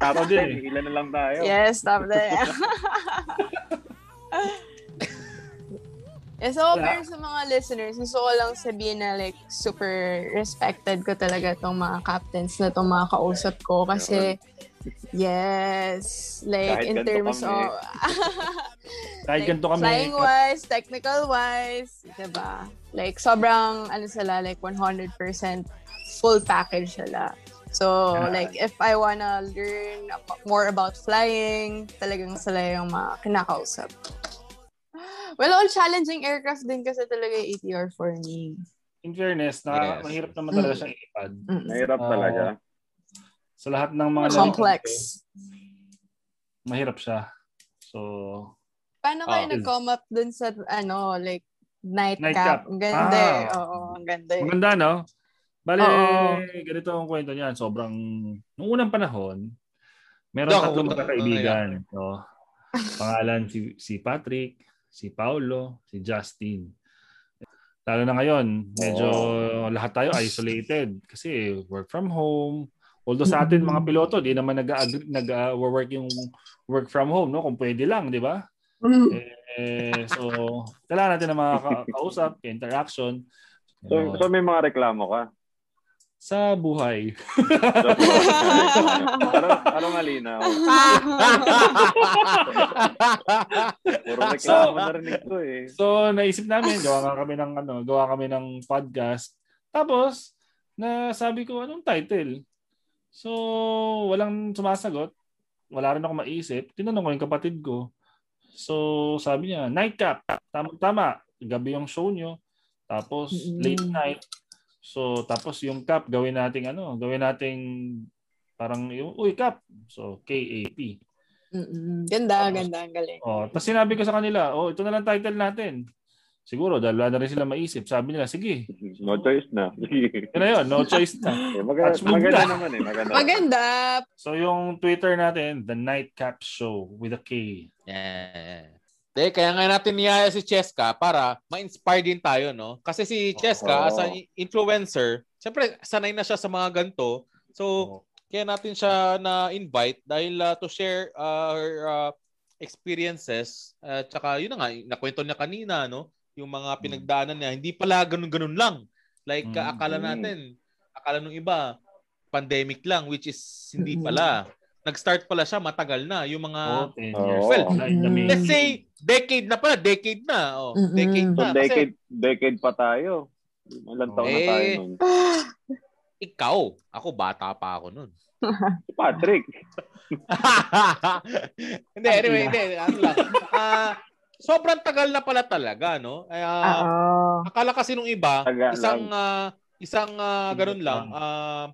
Speaker 2: Din
Speaker 3: din, ilan na lang tayo.
Speaker 5: yes, top 10. Eh, so,
Speaker 2: Yeah.
Speaker 5: pero sa mga listeners, gusto ko lang sabihin na like super respected ko talaga tong mga captains na tong mga kausap ko kasi yes, like
Speaker 3: Kahit
Speaker 5: in terms
Speaker 3: kami.
Speaker 5: of
Speaker 2: Kahit ganito kami.
Speaker 5: flying wise, technical wise, 'di ba? Like sobrang ano sila like 100% full package sila. So,
Speaker 2: Yeah.
Speaker 5: like, if I wanna learn more about flying, talagang sila yung mga kinakausap. Well, all challenging aircraft din kasi talaga yung ATR for me.
Speaker 2: In fairness, na,
Speaker 4: Yes.
Speaker 2: mahirap naman talaga siyang ipad.
Speaker 5: Mm.
Speaker 3: Mahirap talaga.
Speaker 2: Sa lahat ng mga
Speaker 5: Complex.
Speaker 2: ko, mahirap siya. So,
Speaker 5: Paano kayo
Speaker 2: Ah.
Speaker 5: nag-come up dun sa, ano, like, nightcap?
Speaker 2: Nightcap.
Speaker 5: Ang ganda eh.
Speaker 2: Ah.
Speaker 5: Oo, ang ganda eh.
Speaker 2: maganda no? Bale,
Speaker 5: Oo.
Speaker 2: ganito ang kwento niyan. Sobrang, nung unang panahon, meron tatlong
Speaker 4: ako,
Speaker 2: magkakaibigan. No? Pangalan si, si Patrick, si Paulo, si Justin. Lalo na ngayon, medyo lahat tayo isolated kasi work from home. Although sa atin mga piloto, di naman nag-work yung work from home, no? Kung pwede lang, di ba?
Speaker 5: Mm.
Speaker 2: Eh, so, kailangan natin ng mga ka- kausap, interaction.
Speaker 3: So, so may mga reklamo ka.
Speaker 2: Sa buhay.
Speaker 3: So, para, para malinaw. Puro reklamo narinig ko eh.
Speaker 2: So, naisip namin, gawa nga kami ng ano, gawa kami ng podcast. Tapos, na sabi ko, anong title? So, walang sumasagot. Wala rin ako maisip. Tinanong ko yung kapatid ko. So, sabi niya, nightcap. Tama, tama. Gabi yung show nyo. Tapos,
Speaker 5: Mm.
Speaker 2: late night. So, tapos yung cap, gawin nating ano, gawin nating parang yung, uy, cap. So, K-A-P.
Speaker 5: Mm-mm. Ganda, ganda, ang galing.
Speaker 2: Oh, tapos sinabi ko sa kanila, oh, ito na lang title natin. Siguro, dahil wala na rin sila maisip. Sabi nila, sige,
Speaker 3: No choice na.
Speaker 2: yun na yun, no choice na.
Speaker 3: Eh, maganda, maganda
Speaker 2: na.
Speaker 3: naman eh. Maganda.
Speaker 5: Maganda.
Speaker 2: So, yung Twitter natin, The Nightcap Show with a K.
Speaker 4: Yeah. De, kaya nga natin niyaya si Cheska para ma-inspire din tayo, no? Kasi si Cheska,
Speaker 3: Oo.
Speaker 4: as an influencer, syempre, sanay na siya sa mga ganito. So, kaya natin siya na-invite dahil uh, to share uh, her uh, experiences. At saka, yun na nga, nakwento niya kanina, no? Yung mga pinagdaanan niya. Hindi pala ganun-ganun lang. Like, uh,
Speaker 2: Mm.
Speaker 4: akala natin, akala nung iba, pandemic lang, which is hindi
Speaker 5: Mm.
Speaker 4: pala. Nag-start pala siya matagal na. Yung mga,
Speaker 2: Oh, 10
Speaker 3: Oo.
Speaker 2: years.
Speaker 4: Well,
Speaker 2: I mean,
Speaker 4: let's say, decade na pala. Decade na. Oh,
Speaker 5: Mm-mm.
Speaker 4: decade
Speaker 3: So,
Speaker 4: na. Kasi
Speaker 3: decade, decade pa tayo. Ilang taon na tayo
Speaker 4: Eh.
Speaker 3: nun?
Speaker 4: ikaw, ako bata pa ako nun.
Speaker 3: Si Patrick.
Speaker 4: hindi, anyway, hindi. Ano lang. Ah, sobrang tagal na pala talaga, no? Ay, ah,
Speaker 5: Oo.
Speaker 4: akala kasi nung iba,
Speaker 3: Tagal
Speaker 4: isang
Speaker 3: lang.
Speaker 4: ah, isang ah, ganun lang, ah,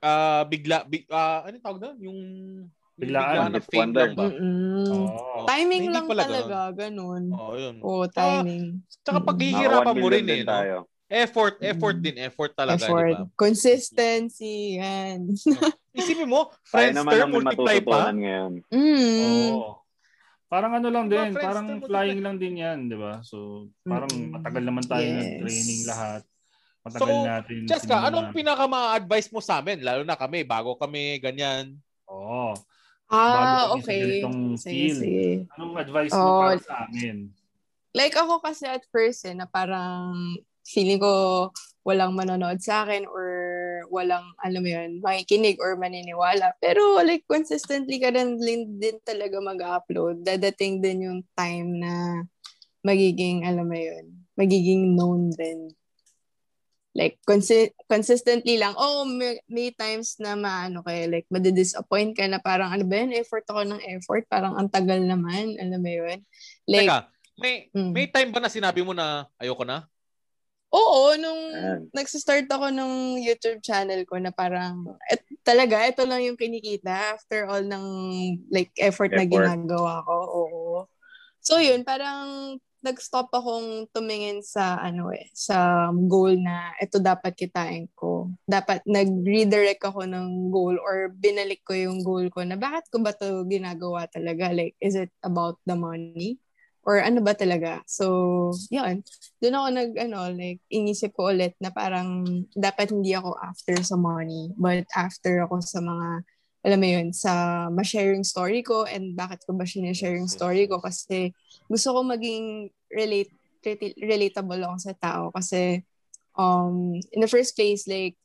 Speaker 4: ah, bigla, big, ah, ano tawag doon? Yung, yung
Speaker 2: Biglaan.
Speaker 4: na
Speaker 3: One
Speaker 4: fame lang ba?
Speaker 5: Mm-mm.
Speaker 2: oh.
Speaker 5: Timing lang
Speaker 4: pala
Speaker 5: talaga, ganun.
Speaker 4: Oo, yun.
Speaker 5: Oo, timing.
Speaker 4: Tsaka
Speaker 5: Mm.
Speaker 4: paghihirapan
Speaker 3: Mga
Speaker 4: mo
Speaker 3: 1
Speaker 4: rin eh, no?
Speaker 3: tayo.
Speaker 4: Effort, effort
Speaker 5: Mm.
Speaker 4: din, effort talaga,
Speaker 5: Effort.
Speaker 4: di ba?
Speaker 5: Consistency, yan.
Speaker 4: Isipin mo, Friendster, multiply pa.
Speaker 3: ngayon.
Speaker 5: mm.
Speaker 2: Oo. Parang ano lang din, parang flying lang din yan, di ba? So, parang matagal naman tayo
Speaker 5: Yes.
Speaker 2: nag-training lahat. Matagal
Speaker 4: So,
Speaker 2: natin.
Speaker 4: Jessica,
Speaker 2: sinama.
Speaker 4: anong pinaka ma-advise mo sa amin? Lalo na kami, bago kami ganyan.
Speaker 2: Oo.
Speaker 5: Ah,
Speaker 2: Bago kami sa
Speaker 5: okay. Sige, sige.
Speaker 2: Anong advice mo
Speaker 5: Oh,
Speaker 2: para sa amin?
Speaker 5: Like ako kasi at first eh, na parang feeling ko walang manonood sa akin or walang, alam mo yun, makikinig or maniniwala. Pero like consistently ka rin din, din talaga mag-upload. Dadating din yung time na magiging, alam mo yun, magiging known din. Like, consi- consistently lang. Oo, may, may times na maano kayo, like, madidisappoint ka na parang, ano ba yun, effort ako ng effort, parang ang tagal naman, alam mo yun. Like,
Speaker 4: Teka, may,
Speaker 5: mm.
Speaker 4: may time ba na sinabi mo na ayoko na?
Speaker 5: Oo, nung
Speaker 3: Ayan.
Speaker 5: nagsistart ako ng YouTube channel ko na parang, et, talaga, ito lang yung kinikita after all ng like effort, na
Speaker 3: Effort.
Speaker 5: ginagawa ko. Oo. So yun, parang nag-stop akong tumingin sa ano eh, sa goal na ito dapat kitain ko. Dapat nag-redirect ako ng goal or binalik ko yung goal ko na bakit ko ba to ginagawa talaga? Like, is it about the money? Or ano ba talaga? So, yun doon ako nag ano like inisip ko ulit na parang dapat hindi ako after sa money but after ako sa mga alam mo yun sa ma-sharing story ko and bakit ko ba share yung story ko kasi gusto ko maging relate reti- relatable ako sa tao kasi um in the first place like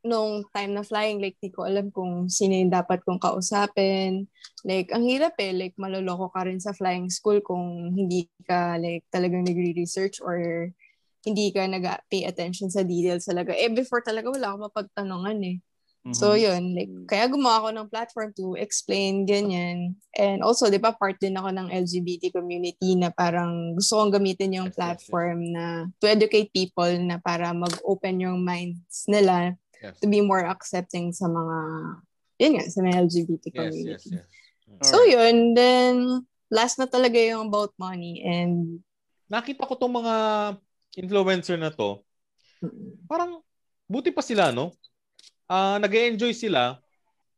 Speaker 5: nung time na flying like di ko alam kung sino yung dapat kong kausapin. Like ang hirap eh like maloloko ka rin sa flying school kung hindi ka like talagang nagre-research or hindi ka nag-pay attention sa details talaga. Eh before talaga wala akong mapagtanungan eh
Speaker 2: Mhm.
Speaker 5: So, yun. Like, kaya gumawa ako ng platform to explain ganyan. And also, di ba, part din ako ng LGBT community na parang gusto kong gamitin yung
Speaker 4: Yes, yes, yes.
Speaker 5: platform na to educate people na para mag-open yung minds nila
Speaker 4: Yes.
Speaker 5: to be more accepting sa mga, yun nga, sa mga LGBT
Speaker 4: Yes,
Speaker 5: community.
Speaker 4: yes, yes.
Speaker 5: So, yun. Then, last na talaga yung about money. And,
Speaker 4: Nakita ko tong mga influencer na to, parang buti pa sila, no? Ah, nag-enjoy sila.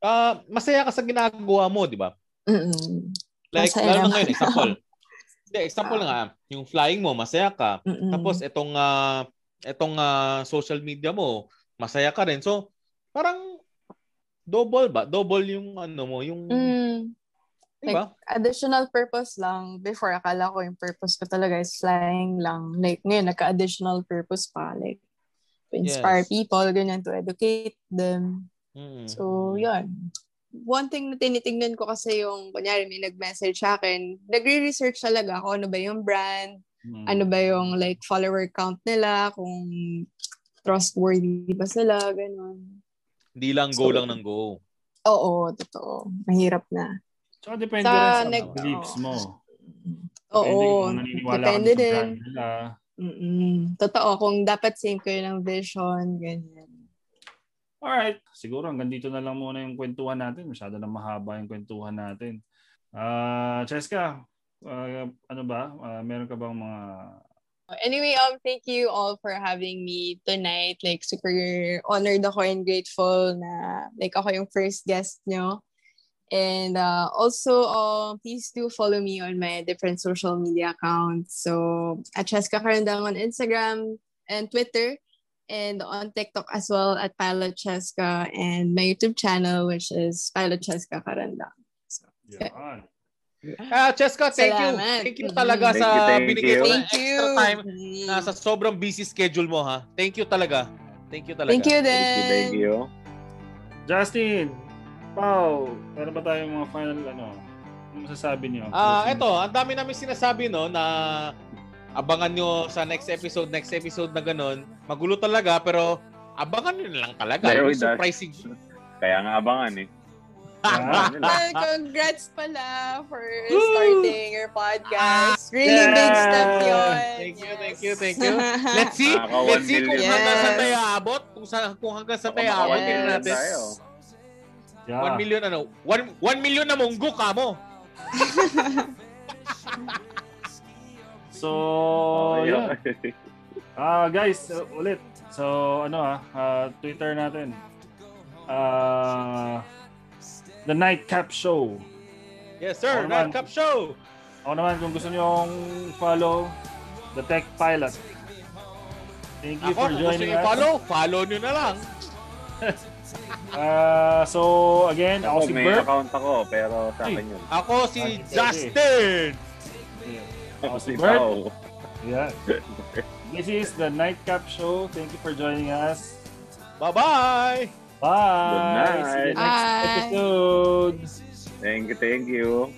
Speaker 4: Ah, masaya ka sa ginagawa mo, di ba?
Speaker 5: mm
Speaker 4: Like,
Speaker 5: Masaya
Speaker 4: lalo na ngayon, example. Hindi, example nga, yung flying mo, masaya ka.
Speaker 5: mm
Speaker 4: Tapos, itong, ah, itong ah, social media mo, masaya ka rin. So, parang double ba? Double yung ano mo, yung,
Speaker 5: mm,
Speaker 4: ba?
Speaker 5: additional purpose lang. Before, akala ko yung purpose ko talaga is flying lang. Like, ngayon, naka-additional purpose pa. Like, to
Speaker 4: Yes.
Speaker 5: inspire people, ganyan, to educate them.
Speaker 4: Mm.
Speaker 5: So, yun. One thing na tinitingnan ko kasi yung, kunyari, may nag-message sa akin, nagre-research talaga ako ano ba yung brand,
Speaker 2: Mhm.
Speaker 5: ano ba yung like follower count nila, kung trustworthy ba sila, ganun.
Speaker 4: Hindi lang go
Speaker 5: So,
Speaker 4: lang ng go.
Speaker 5: Oo, totoo. Mahirap na.
Speaker 2: So, depende
Speaker 5: Sa
Speaker 2: rin sa
Speaker 5: nag-
Speaker 2: beliefs mo.
Speaker 5: Oo,
Speaker 2: Depende kung naniniwala
Speaker 5: depende
Speaker 2: ka sa
Speaker 5: din.
Speaker 2: brand nila.
Speaker 5: Mm-mm. Totoo, kung dapat same kayo ng vision, ganyan.
Speaker 2: Alright, siguro hanggang dito na lang muna yung kwentuhan natin. Masyado na mahaba yung kwentuhan natin. Ah, Cheska, ah, ano ba? Ah, meron ka bang mga
Speaker 5: Anyway, um, thank you all for having me tonight. Like, super honored ako and grateful na, like, ako yung first guest nyo. And uh, also, um, please do follow me on my different social media accounts. So, at Cheska Karandang on Instagram and Twitter. And on TikTok as well at Pilot Cheska. And my YouTube channel, which is Pilot Cheska Karandang.
Speaker 2: yan?
Speaker 4: Ah, Cheska, thank you.
Speaker 5: Salamat.
Speaker 4: Thank you talaga
Speaker 3: Thank
Speaker 4: sa
Speaker 3: you,
Speaker 4: binigay mo
Speaker 3: you.
Speaker 5: you.
Speaker 4: extra time na sa sobrang busy schedule mo ha. Thank you talaga. Thank you talaga.
Speaker 5: Thank you
Speaker 3: Thank you, thank
Speaker 5: din.
Speaker 3: you.
Speaker 2: Justin, Pao, ano ba tayong mga final ano? Ano masasabi niyo?
Speaker 4: Ah, eto, ang dami namin sinasabi no na abangan nyo sa next episode, next episode na ganun. Magulo talaga pero abangan nyo na lang talaga.
Speaker 3: There
Speaker 4: surprising.
Speaker 3: Kaya nga abangan eh.
Speaker 2: Ah,
Speaker 5: Well, congrats pala for starting your podcast. Really big step yun.
Speaker 4: Thank you, thank you, thank you. Let's see, let's see
Speaker 3: 1
Speaker 4: kung
Speaker 5: million.
Speaker 4: hanggang
Speaker 5: Yes.
Speaker 4: tayo aabot. Kung, sa, kung hanggang saan tayo aabot.
Speaker 5: Yes.
Speaker 4: Natin.
Speaker 3: tayo.
Speaker 2: Yeah.
Speaker 4: 1 million ano? 1, 1 million na munggo ka mo.
Speaker 2: So,
Speaker 3: Oh,
Speaker 2: yun. Ah, guys, uh, ulit. So, ano ah, ah, Twitter natin. Ah, The Nightcap Show.
Speaker 4: Yes, sir.
Speaker 2: Naman.
Speaker 4: Nightcap Show.
Speaker 2: Ako naman, kung gusto nyo follow The Tech Pilot. Thank you
Speaker 4: Ako,
Speaker 2: for
Speaker 4: kung gusto
Speaker 2: joining
Speaker 4: nyo
Speaker 2: us.
Speaker 4: follow, follow nyo na lang.
Speaker 2: Ah, so, again, ako
Speaker 3: Ako,
Speaker 2: si
Speaker 3: may
Speaker 2: Bert.
Speaker 3: account ako, pero sa akin yun.
Speaker 4: Ako si
Speaker 2: Okay.
Speaker 4: Justin.
Speaker 2: Ako si Bert. Yeah. This is The Nightcap Show. Thank you for joining us.
Speaker 4: Bye-bye.
Speaker 2: Bye.
Speaker 3: Good night.
Speaker 2: See you next
Speaker 5: Bye.
Speaker 2: episode.
Speaker 3: Thank you, thank you.